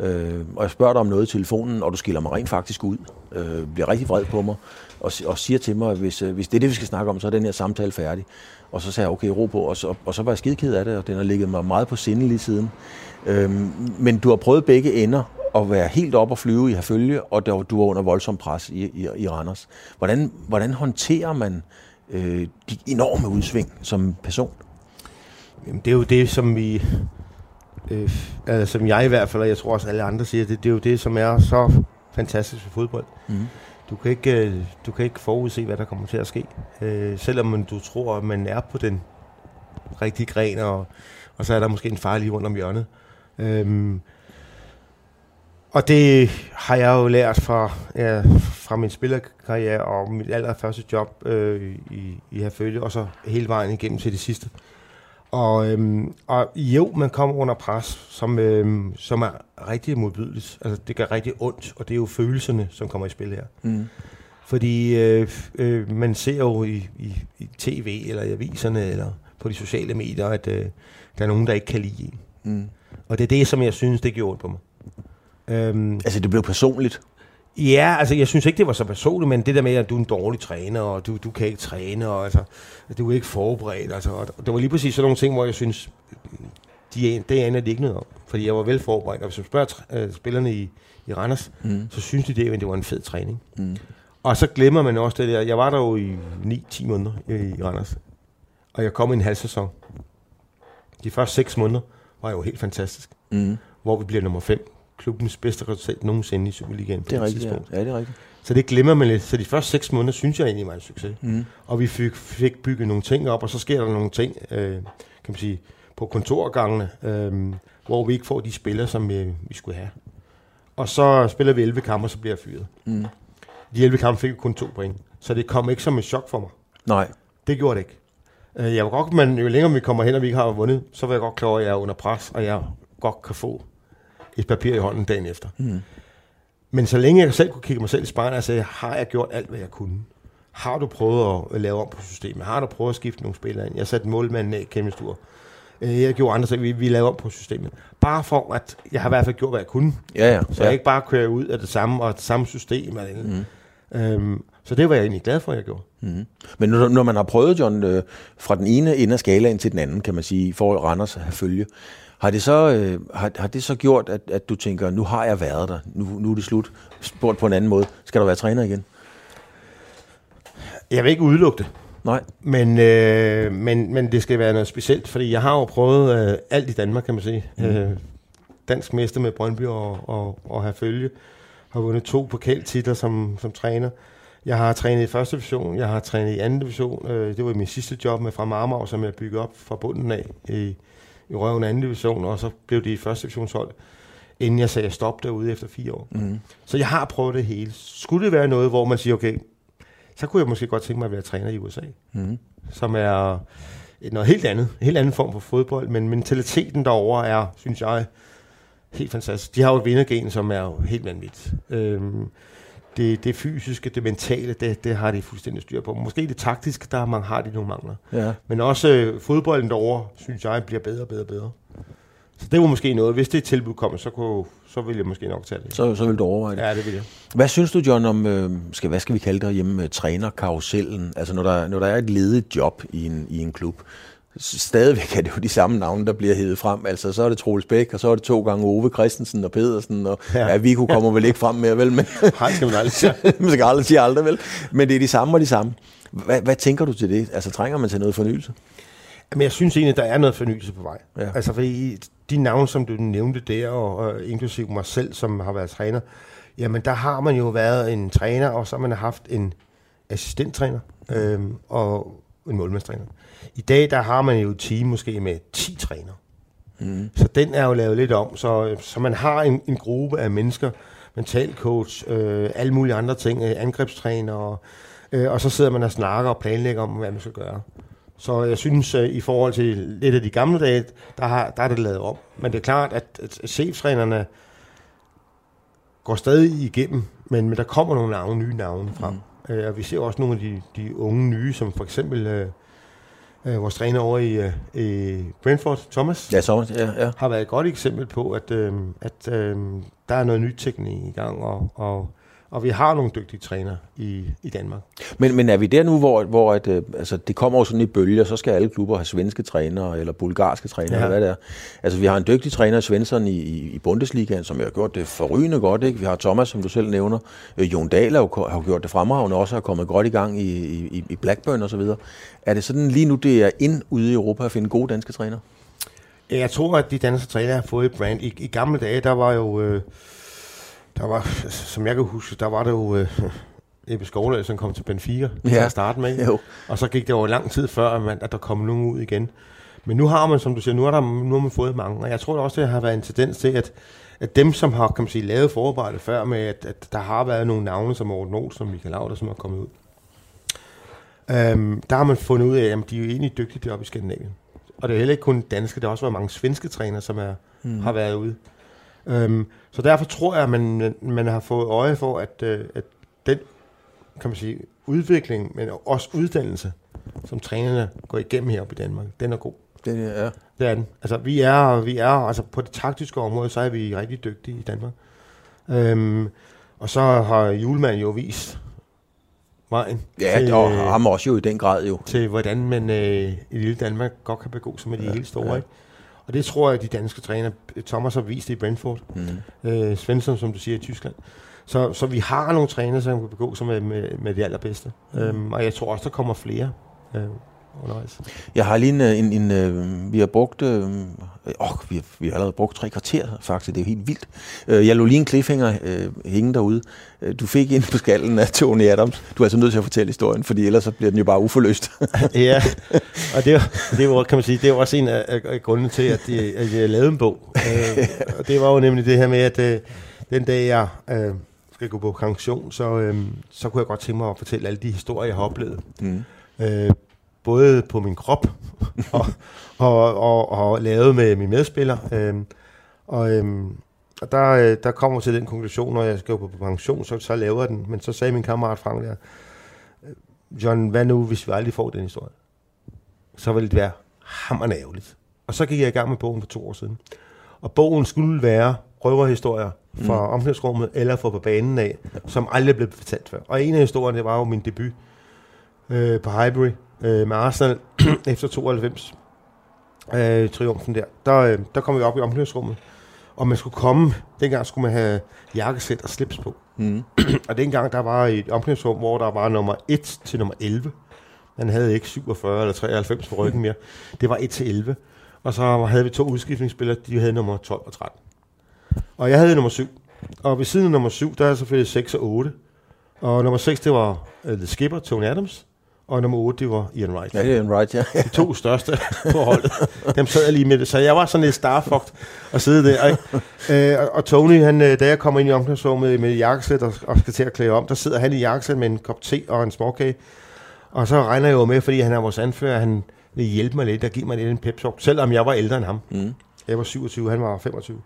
Øh, og jeg spørger dig om noget i telefonen, og du skiller mig rent faktisk ud. Øh, bliver rigtig vred på mig, og, og siger til mig, at hvis, øh, hvis det er det, vi skal snakke om, så er den her samtale færdig. Og så sagde jeg, okay, ro på, og så, og så var jeg skideked af det, og den har ligget mig meget på sinde lige siden. Øh, men du har prøvet begge ender, at være helt op og flyve i herfølge, og der, du var under voldsom pres i, i, i Randers. Hvordan, hvordan håndterer man øh, de enorme udsving som person? Jamen, det er jo det, som vi øh, altså, som jeg i hvert fald, og jeg tror også alle andre siger, det, det er jo det, som er så fantastisk ved fodbold. Mm. Du kan ikke, øh, du kan ikke forudse, hvad der kommer til at ske. Øh, selvom du tror, at man er på den rigtige gren, og, og så er der måske en far lige rundt om hjørnet. Øhm, og det har jeg jo lært fra, ja, fra min spillerkarriere og mit allerførste job øh, i, i Herfølge, og så hele vejen igennem til det sidste. Og, øhm, og jo, man kommer under pres, som, øhm, som er rigtig modbydeligt. Altså, det gør rigtig ondt, og det er jo følelserne, som kommer i spil her. Mm. Fordi øh, øh, man ser jo i, i, i tv, eller i aviserne, eller på de sociale medier, at øh, der er nogen, der ikke kan lide en. Mm. Og det er det, som jeg synes, det gjorde ondt på mig. Øhm, Altså, det blev personligt. Ja, altså jeg synes ikke, det var så personligt, men det der med, at du er en dårlig træner, og du, du kan ikke træne, og altså, du er ikke forberedt. Altså, og det var lige præcis sådan nogle ting, hvor jeg synes, de, det aner de ikke noget om. Fordi jeg var vel forberedt, og hvis du spørger øh, spillerne i, i Randers, Mm. så synes de, det, at det var en fed træning. Mm. Og så glemmer man også det der. Jeg var der jo i 9-10 måneder i, i Randers, og jeg kom i en halv sæson. De første 6 måneder var jo helt fantastisk, Mm. hvor vi bliver nummer 5. Klubbens bedste resultat nogensinde i Superligaen på Det er rigtigt, ja. tidspunkt. ja. det er rigtigt. Så det glemmer man lidt. Så de første seks måneder, synes jeg egentlig var en succes. Mm. Og vi fik, fik bygget nogle ting op, og så sker der nogle ting, øh, kan man sige, på kontorgangene, øh, hvor vi ikke får de spillere, som øh, vi skulle have. Og så spiller vi 11 kampe, og så bliver jeg fyret. Mm. De 11 kampe fik vi kun to point. Så det kom ikke som et chok for mig. Nej. Det gjorde det ikke. Øh, Jeg var godt, men jo længere vi kommer hen, og vi ikke har vundet, så var jeg godt klar over, at jeg er under pres, og jeg godt kan få et papir i hånden dagen efter. Mm. Men så længe jeg selv kunne kigge mig selv i spejlet og sige, har jeg gjort alt, hvad jeg kunne? Har du prøvet at lave om på systemet? Har du prøvet at skifte nogle spillere ind? Jeg satte målmanden af kæmpe stor. Øh, Jeg gjorde andre ting. Vi, vi lavede om på systemet. Bare for, at jeg har i hvert fald gjort, hvad jeg kunne. Ja, ja. Så ja. jeg ikke bare kører ud af det samme og det samme system. Eller andet. Mm. Øhm, så det var jeg egentlig glad for, at jeg gjorde. Mm. Men når, når man har prøvet, John, øh, fra den ene ende af skalaen til den anden, kan man sige, for Randers at have følge, har det så, øh, har, har det så gjort, at, at du tænker, nu har jeg været der, nu, nu er det slut, spurgt på en anden måde, skal du være træner igen? Jeg vil ikke udelukke det. Nej. Men, øh, men, men det skal være noget specielt, fordi jeg har jo prøvet øh, alt i Danmark, kan man sige. Mm. Øh, dansk mester med Brøndby og, og, og Herfølge. Har vundet to pokaltitler som, som træner. Jeg har trænet i første division, jeg har trænet i anden division. Øh, det var min sidste job med fra Marmar, som jeg byggede op fra bunden af i, i røven anden division, og så blev det i første divisionshold, inden jeg sagde stop derude efter fire år. Mm. Så jeg har prøvet det hele. Skulle det være noget, hvor man siger, okay, så kunne jeg måske godt tænke mig at være træner i USA Mm. som er et- noget helt andet. En helt anden form for fodbold, men mentaliteten derover er, synes jeg, helt fantastisk. De har jo et vindergen, som er jo helt vanvittigt. Øhm, det, det fysiske, det mentale, det, det har de fuldstændig styr på. Måske det taktiske, der man har de nogle mangler. Ja. Men også øh, fodbolden derovre, synes jeg, bliver bedre og bedre og bedre. Så det var måske noget. Hvis det tilbud kom, så, kunne, så ville jeg måske nok tage det. Så, så vil du overveje det. Ja, det vil jeg. Hvad synes du, John, om, øh, skal, hvad skal vi kalde det hjemme med trænerkarusellen? Altså, når der, når der er et ledigt job i en, i en klub, stadigvæk er det jo de samme navne, der bliver hævet frem. Altså, så er det Troels Bæk, og så er det to gange Ove Christensen og Pedersen, og ja, Ja. Viggo kommer vel ikke frem mere, vel? Men, Hej, skal man aldrig sige. man skal aldrig sige aldrig, vel? Men det er de samme og de samme. Hvad, hvad tænker du til det? Altså, trænger man til noget fornyelse? Men jeg synes egentlig, at der er noget fornyelse på vej. Ja. Altså fordi de navne, som du nævnte der, og, og inklusive mig selv, som har været træner, jamen der har man jo været en træner, og så har man haft en assistenttræner øhm, og en målmandstræner. I dag, der har man jo et team måske med 10 træner. Mm. Så den er jo lavet lidt om, så, så man har en, en gruppe af mennesker, mentalcoach, øh, alle mulige andre ting, øh, angrebstræner, og, øh, og så sidder man og snakker og planlægger om, hvad man skal gøre. Så jeg synes, øh, i forhold til lidt af de gamle dage, der, har, der er det lavet om. Men det er klart, at, at cheftrænerne går stadig igennem, men, men der kommer nogle navne, nye navne frem. Mm. Øh, og vi ser også nogle af de, de unge nye, som for eksempel øh, øh, vores træner over i, øh, i Brentford, Thomas, Ja, så, ja, ja. har været et godt eksempel på, at, øh, at øh, der er noget nyt teknik i gang, og, og, og vi har nogle dygtige træner i, i Danmark. Men, men er vi der nu, hvor, hvor at, øh, altså, det kommer jo sådan i bølger, så skal alle klubber have svenske trænere, eller bulgarske trænere, Ja. eller hvad det er. Altså, vi har en dygtig træner, Svensson, i, i, Bundesligaen, som jo har gjort det forrygende godt. Ikke? Vi har Thomas, som du selv nævner. Øh, Jon Dahl har jo har jo gjort det fremragende, også har kommet godt i gang i, i, i Blackburn og så videre. Er det sådan lige nu, det er ind ude i Europa at finde gode danske trænere? Jeg tror, at de danske trænere har fået et brand. I, i gamle dage, der var jo... Øh, der var, som jeg kan huske, der var det jo... Øh, Ebbe Skovløg, som kom til Benfica ja. til at starte med. Jo. Og så gik det over lang tid før, at, man, at der kom nogen ud igen. Men nu har man, som du siger, nu har, der, nu har man fået mange. Og jeg tror også, det har været en tendens til, at, at dem, som har kan man sige, lavet forarbejdet før med, at, at der har været nogle navne, som Morten Olsen og Michael Lauder, som er kommet ud. Øhm, der har man fundet ud af, at de er jo egentlig dygtige deroppe i Skandinavien. Og det er heller ikke kun danske, der har også været mange svenske træner, som er, mm. har været ude. Øhm, så derfor tror jeg, at man, man har fået øje for, at, øh, at den kan man sige, udvikling, men også uddannelse, som trænerne går igennem heroppe i Danmark, den er god. Det er, Det er den. Altså, vi er, vi er, altså på det taktiske område, så er vi rigtig dygtige i Danmark. Øhm, og så har Julemand jo vist vejen ja, til, og ham også jo i den grad jo. til, hvordan man øh, i lille Danmark godt kan begå sig med de Ja, helt store. ja. Ja. Ikke? Og det tror jeg, de danske træner, Thomas har vist det i Brentford, Mm. øh, Svensson, som du siger, i Tyskland. Så, så vi har nogle trænere, som kan begå sig med, med, med det allerbedste. Mm. Øhm, og jeg tror også, der kommer flere øh, undervejs. Jeg har lige en, øh, en, en øh, vi har brugt, øh, åh, vi, har, vi har allerede brugt tre kvarter faktisk, det er jo helt vildt. Øh, jeg lå lige en cliffhanger øh, hænge derude. Du fik ind på skallen af Tony Adams. Du er altså nødt til at fortælle historien, fordi ellers så bliver den jo bare uforløst. ja, og det var, det var, kan man sige, det var også en af, af, grundene til, at jeg, at jeg lavede en bog. Øh, og det var jo nemlig det her med, at øh, den dag jeg øh, skal gå på pension, så, øh, så kunne jeg godt tænke mig at fortælle alle de historier, jeg har oplevet. Mm. Øh, både på min krop og, og, og, og lavet med mine medspillere. Øh, og øh, og der, øh, der kommer til den konklusion, når jeg skal på pension, så, så laver jeg den. Men så sagde min kammerat Frank der, John, hvad nu, hvis vi aldrig får den historie? Så ville det være hammerende ærgerligt. Og så gik jeg i gang med bogen for to år siden. Og bogen skulle være røverhistorier fra mm. omklædningsrummet eller fra på banen af, som aldrig blev fortalt før. Og en af historierne, det var jo min debut øh, på Highbury øh, med Arsenal efter 92. Øh, triumfen der. Der, øh, der kom vi op i omklædningsrummet, og man skulle komme, dengang skulle man have jakkesæt og slips på. Mm. Og dengang der var et omklædningsrum, hvor der var nummer 1 til nummer 11. Man havde ikke 47 eller 93 på ryggen mere. Det var 1 til 11. Og så havde vi to udskiftningsspillere, de havde nummer 12 og 13. Og jeg havde nummer 7. Og ved siden af nummer 7, der er selvfølgelig 6 og 8. Og nummer 6, det var uh, The Skipper, Tony Adams. Og nummer 8, det var Ian Wright. Ja, det er en right, ja. De to største på holdet. Dem sad jeg lige med det. Så jeg var sådan lidt starfucked at sidde der. Ikke? Øh, og- og Tony, han, øh, da jeg kommer ind i omklædningsrummet med jakkesæt og, og skal til at klæde om, der sidder han i jakkesæt med en kop te og en småkage. Og så regner jeg jo med, fordi han er vores anfører, han vil hjælpe mig lidt og give mig lidt en pep talk, selvom jeg var ældre end ham. Mm. Jeg var 27, han var 25.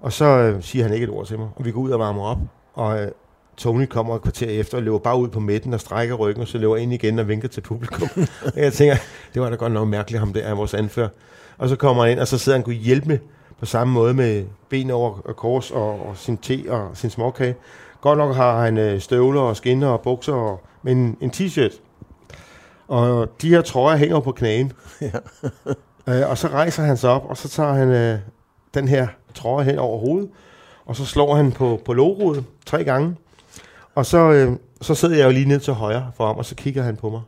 Og så øh, siger han ikke et ord til mig, og vi går ud og varmer op, og øh, Tony kommer et kvarter efter og løber bare ud på midten og strækker ryggen, og så løber ind igen og vinker til publikum. og jeg tænker, det var da godt nok mærkeligt, ham der er vores anfører. Og så kommer han ind, og så sidder han og kunne hjælpe med på samme måde med ben over kors og, og sin te og sin småkage. Godt nok har han øh, støvler og skinner og bukser, og, men en t-shirt. Og de her trøjer hænger på knæen. øh, og så rejser han sig op, og så tager han øh, den her trøje hen over hovedet, og så slår han på, på logoet tre gange. Og så, øh, så sidder jeg jo lige ned til højre for ham, og så kigger han på mig.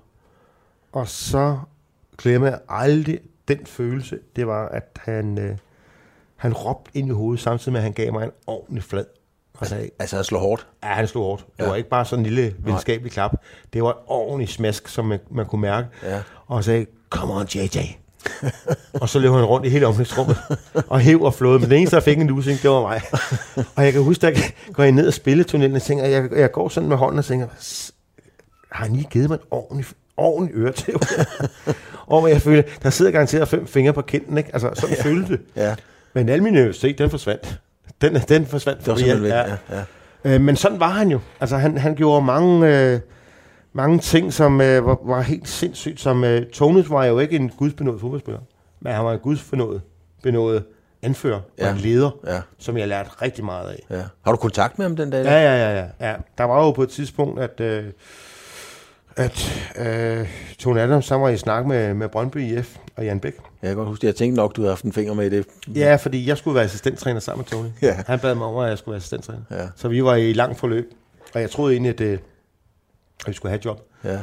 Og så glemmer jeg aldrig den følelse, det var, at han, øh, han råbte ind i hovedet, samtidig med, at han gav mig en ordentlig flad. Og sagde, Altså, han slår hårdt. Ja, han slog hårdt. Det Ja. var ikke bare sådan en lille venskabelig klap. Det var et ordentligt smask, som man, man kunne mærke. Ja. Og sagde, come on JJ. og så løb han rundt i hele omklædningsrummet og hæv og flåede. Men den eneste, der fik en losing, det var mig. og jeg kan huske, at jeg går ned og spille tunnelen og tænker, jeg, jeg går sådan med hånden og tænker, "S- har han lige givet mig en ordentlig, ordentlig øretæv? og jeg føler, der sidder garanteret fem fingre på kinden, ikke? Altså, sådan ja. følte det. Ja, Men al min nervøsitet, den forsvandt. Den, den forsvandt. det var simpelthen væk. Ja. Ja. Øh, men sådan var han jo. Altså, han, han gjorde mange, øh, mange ting, som øh, var, var helt sindssygt. Som, øh, Tony var jo ikke en gudsbenået fodboldspiller, men han var en gudsbenået benået anfører og Ja. en leder, Ja. som jeg lærte rigtig meget af. Ja. Har du kontakt med ham den dag? Ja, ja, ja, ja. ja. Der var jo på et tidspunkt, at, øh, at øh, Tony Adams han var i snak med, med Brøndby IF og Jan Bæk. Jeg kan godt huske, jeg tænkte nok, du havde haft en finger med i det. Ja, fordi jeg skulle være assistenttræner sammen med Tony. Ja. Han bad mig om, at jeg skulle være assistenttræner. Ja. Så vi var i langt forløb, og jeg troede egentlig, at, øh, at vi skulle have job. Ja.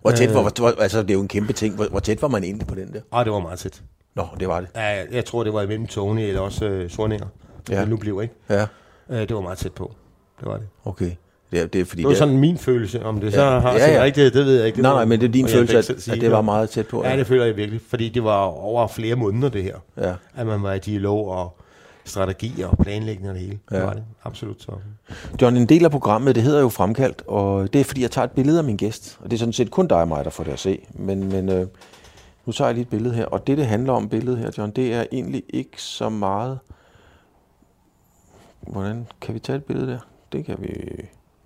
Hvor tæt Øh. var, hvor, altså det er jo en kæmpe ting. Hvor, hvor tæt var man egentlig på den der? Og det var meget tæt. Nå, det var det. Ja, jeg tror, det var imellem Tony eller også øh, Sorninger. Ja. Ja. Det nu blev, ikke? Ja, Øh, det var meget tæt på. Det var det. okay. Det er, det er fordi... Det var sådan min følelse. Om det så Ja. har Ja, ja, ja. ja. rigtigt, det ved jeg ikke. Det nej, nej, men det er din følelse, at, sige at det var meget tæt på. Ja, det føler jeg virkelig. Fordi det var over flere måneder, det her. ja. At man var i dialog og strategi og planlægning og det hele. Ja. Det var det. Absolut så. John, en del af programmet, det hedder jo Fremkaldt, og det er fordi, jeg tager et billede af min gæst. Og det er sådan set kun dig og mig, der får det at se. Men, men øh, nu tager jeg lige et billede her. Og det, det handler om billedet her, John, det er egentlig ikke så meget... Hvordan kan vi tage et billede der? Det kan vi...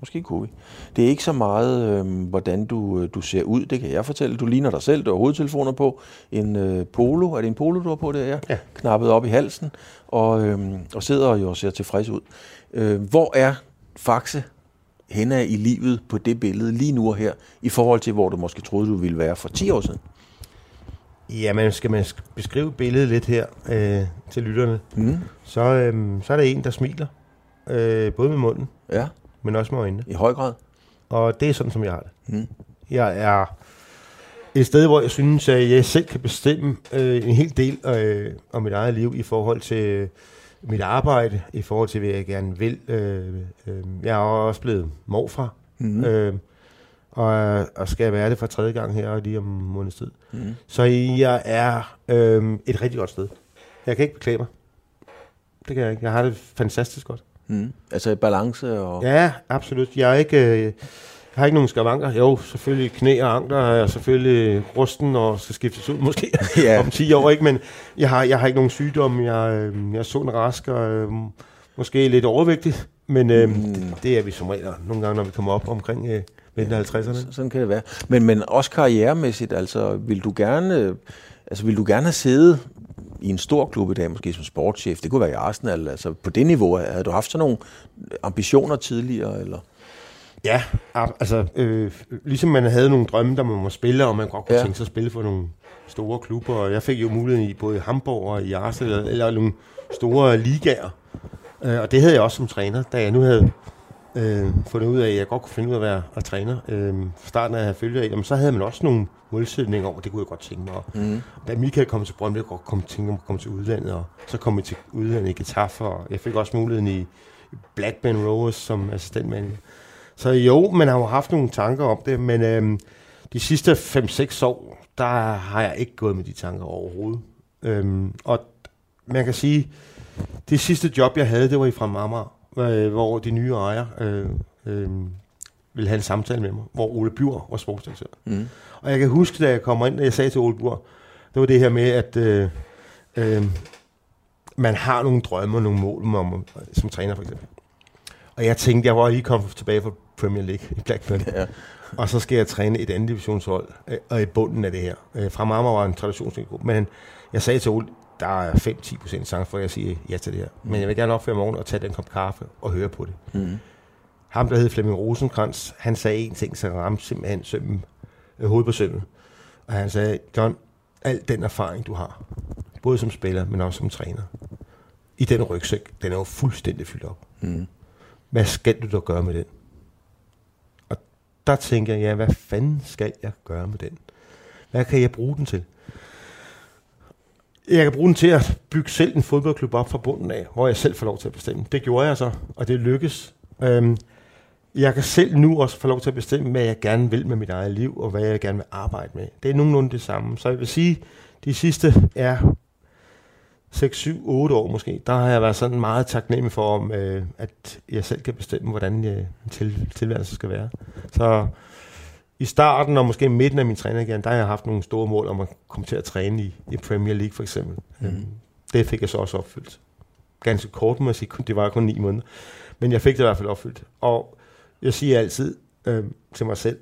Måske kunne vi. Det er ikke så meget, øh, hvordan du, øh, du ser ud. Det kan jeg fortælle. Du ligner dig selv. Du har hovedtelefoner på. En øh, polo. Er det en polo, du har på der? Ja. Ja. Knappet op i halsen. Og, øh, og sidder jo og ser tilfreds ud. Øh, hvor er Faxe henne i livet på det billede lige nu og her, i forhold til, hvor du måske troede, du ville være for 10 år siden? Ja, men skal man sk- beskrive billedet lidt her øh, til lytterne, Mm. så, øh, så er der en, der smiler. Øh, både med munden, Ja, men også med øjnene. i høj grad. Og det er sådan, som jeg har det. Mm. Jeg er et sted, hvor jeg synes, at jeg selv kan bestemme øh, en hel del øh, om mit eget liv i forhold til øh, mit arbejde, i forhold til, hvad jeg gerne vil. Øh, øh, jeg er også blevet morfar, Mm. øh, og, og skal være det for tredje gang her lige om måneds tid. Mm. Så jeg er øh, et rigtig godt sted. Jeg kan ikke beklage mig. Det kan jeg ikke. Jeg har det fantastisk godt. Mm. Altså i balance og... Ja, absolut. Jeg er ikke... Øh, jeg har ikke nogen skavanker. Jo, selvfølgelig knæ og ankler er selvfølgelig rusten og skal skiftes ud måske Ja. om 10 år, ikke? Men jeg har, jeg har ikke nogen sygdom. Jeg, øh, jeg er sund og rask og øh, måske lidt overvægtig. Men øh, Mm. det er vi som regel nogle gange, når vi kommer op omkring øh, midt i 50'erne. Så- Sådan kan det være. Men, men også karrieremæssigt, altså vil du gerne, øh, altså vil du gerne have siddet i en stor klub i dag, måske som sportschef, det kunne være i Arsenal, altså på det niveau, havde du haft sådan nogle ambitioner tidligere, eller? Ja, altså øh, ligesom man havde nogle drømme, der man må spille, og man godt kunne Ja. tænke sig at spille for nogle store klubber. Og jeg fik jo muligheden i både i Hamburg og i Arsenal, eller nogle store ligaer. Øh, og det havde jeg også som træner, da jeg nu havde øh, fundet ud af, at jeg godt kunne finde ud af at være at træner. Øh, fra starten af at have følge af, jamen, så havde man også nogle målsætninger over, det kunne jeg godt tænke mig. Mm. da Michael kom til Brøndby, jeg godt komme, tænke mig at komme til udlandet, og så kom jeg til udlandet i Getafe, og jeg fik også muligheden i, Blackburn Rovers som assistentmanager. Så jo, man har jo haft nogle tanker om det, men øhm, de sidste 5-6 år, der har jeg ikke gået med de tanker overhovedet. Øhm, og man kan sige, det sidste job, jeg havde, det var i fra Amager, øh, hvor de nye ejere øh, øh, ville have en samtale med mig, hvor Ole Bjur var sportsdirektør. Mm. Og jeg kan huske, da jeg kommer ind, og jeg sagde til Ole Bur, det var det her med, at øh, øh, man har nogle drømme og nogle mål om, som træner for eksempel. Og jeg tænkte, jeg var lige kommet tilbage fra Premier League i Blackburn, Ja. og så skal jeg træne et andet divisionshold, øh, og i bunden af det her. Øh, fra Marmar var en traditionsgruppe, men jeg sagde til Ole, der er 5-10% chance for, at jeg siger ja til det her. Men jeg vil gerne opføre morgen og tage den kop kaffe og høre på det. Mm. Ham, der hed Flemming Rosenkrantz, han sagde en ting, så ramte simpelthen sømmen, øh, hovedet på sømmen. Og han sagde, John, al den erfaring, du har, både som spiller, men også som træner, i den rygsæk, den er jo fuldstændig fyldt op. Mm. Hvad skal du da gøre med den? Og der tænker jeg, ja, hvad fanden skal jeg gøre med den? Hvad kan jeg bruge den til? Jeg kan bruge den til at bygge selv en fodboldklub op fra bunden af, hvor jeg selv får lov til at bestemme. Det gjorde jeg så, og det lykkes. Øhm, jeg kan selv nu også få lov til at bestemme, hvad jeg gerne vil med mit eget liv, og hvad jeg gerne vil arbejde med. Det er nogenlunde det samme. Så jeg vil sige, de sidste er 6, 7, 8 år måske, der har jeg været sådan meget taknemmelig for, om, øh, at jeg selv kan bestemme, hvordan øh, til, tilværelse skal være. Så i starten og måske midten af min træning igen, der har jeg haft nogle store mål om at komme til at træne i, i Premier League for eksempel. Mm. Det fik jeg så også opfyldt. Ganske kort må jeg sige, det var kun ni måneder. Men jeg fik det i hvert fald opfyldt. Og jeg siger altid øh, til mig selv,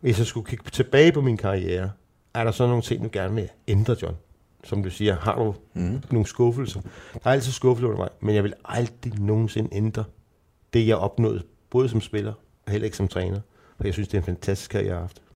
hvis jeg skulle kigge tilbage på min karriere, er der så nogle ting, du gerne vil ændre, John? Som du siger, har du Mm. nogle skuffelser? Der er altid skuffelser under mig, men jeg vil aldrig nogensinde ændre det, jeg opnåede, både som spiller og heller ikke som træner. For jeg synes, det er en fantastisk karriere, jeg har haft.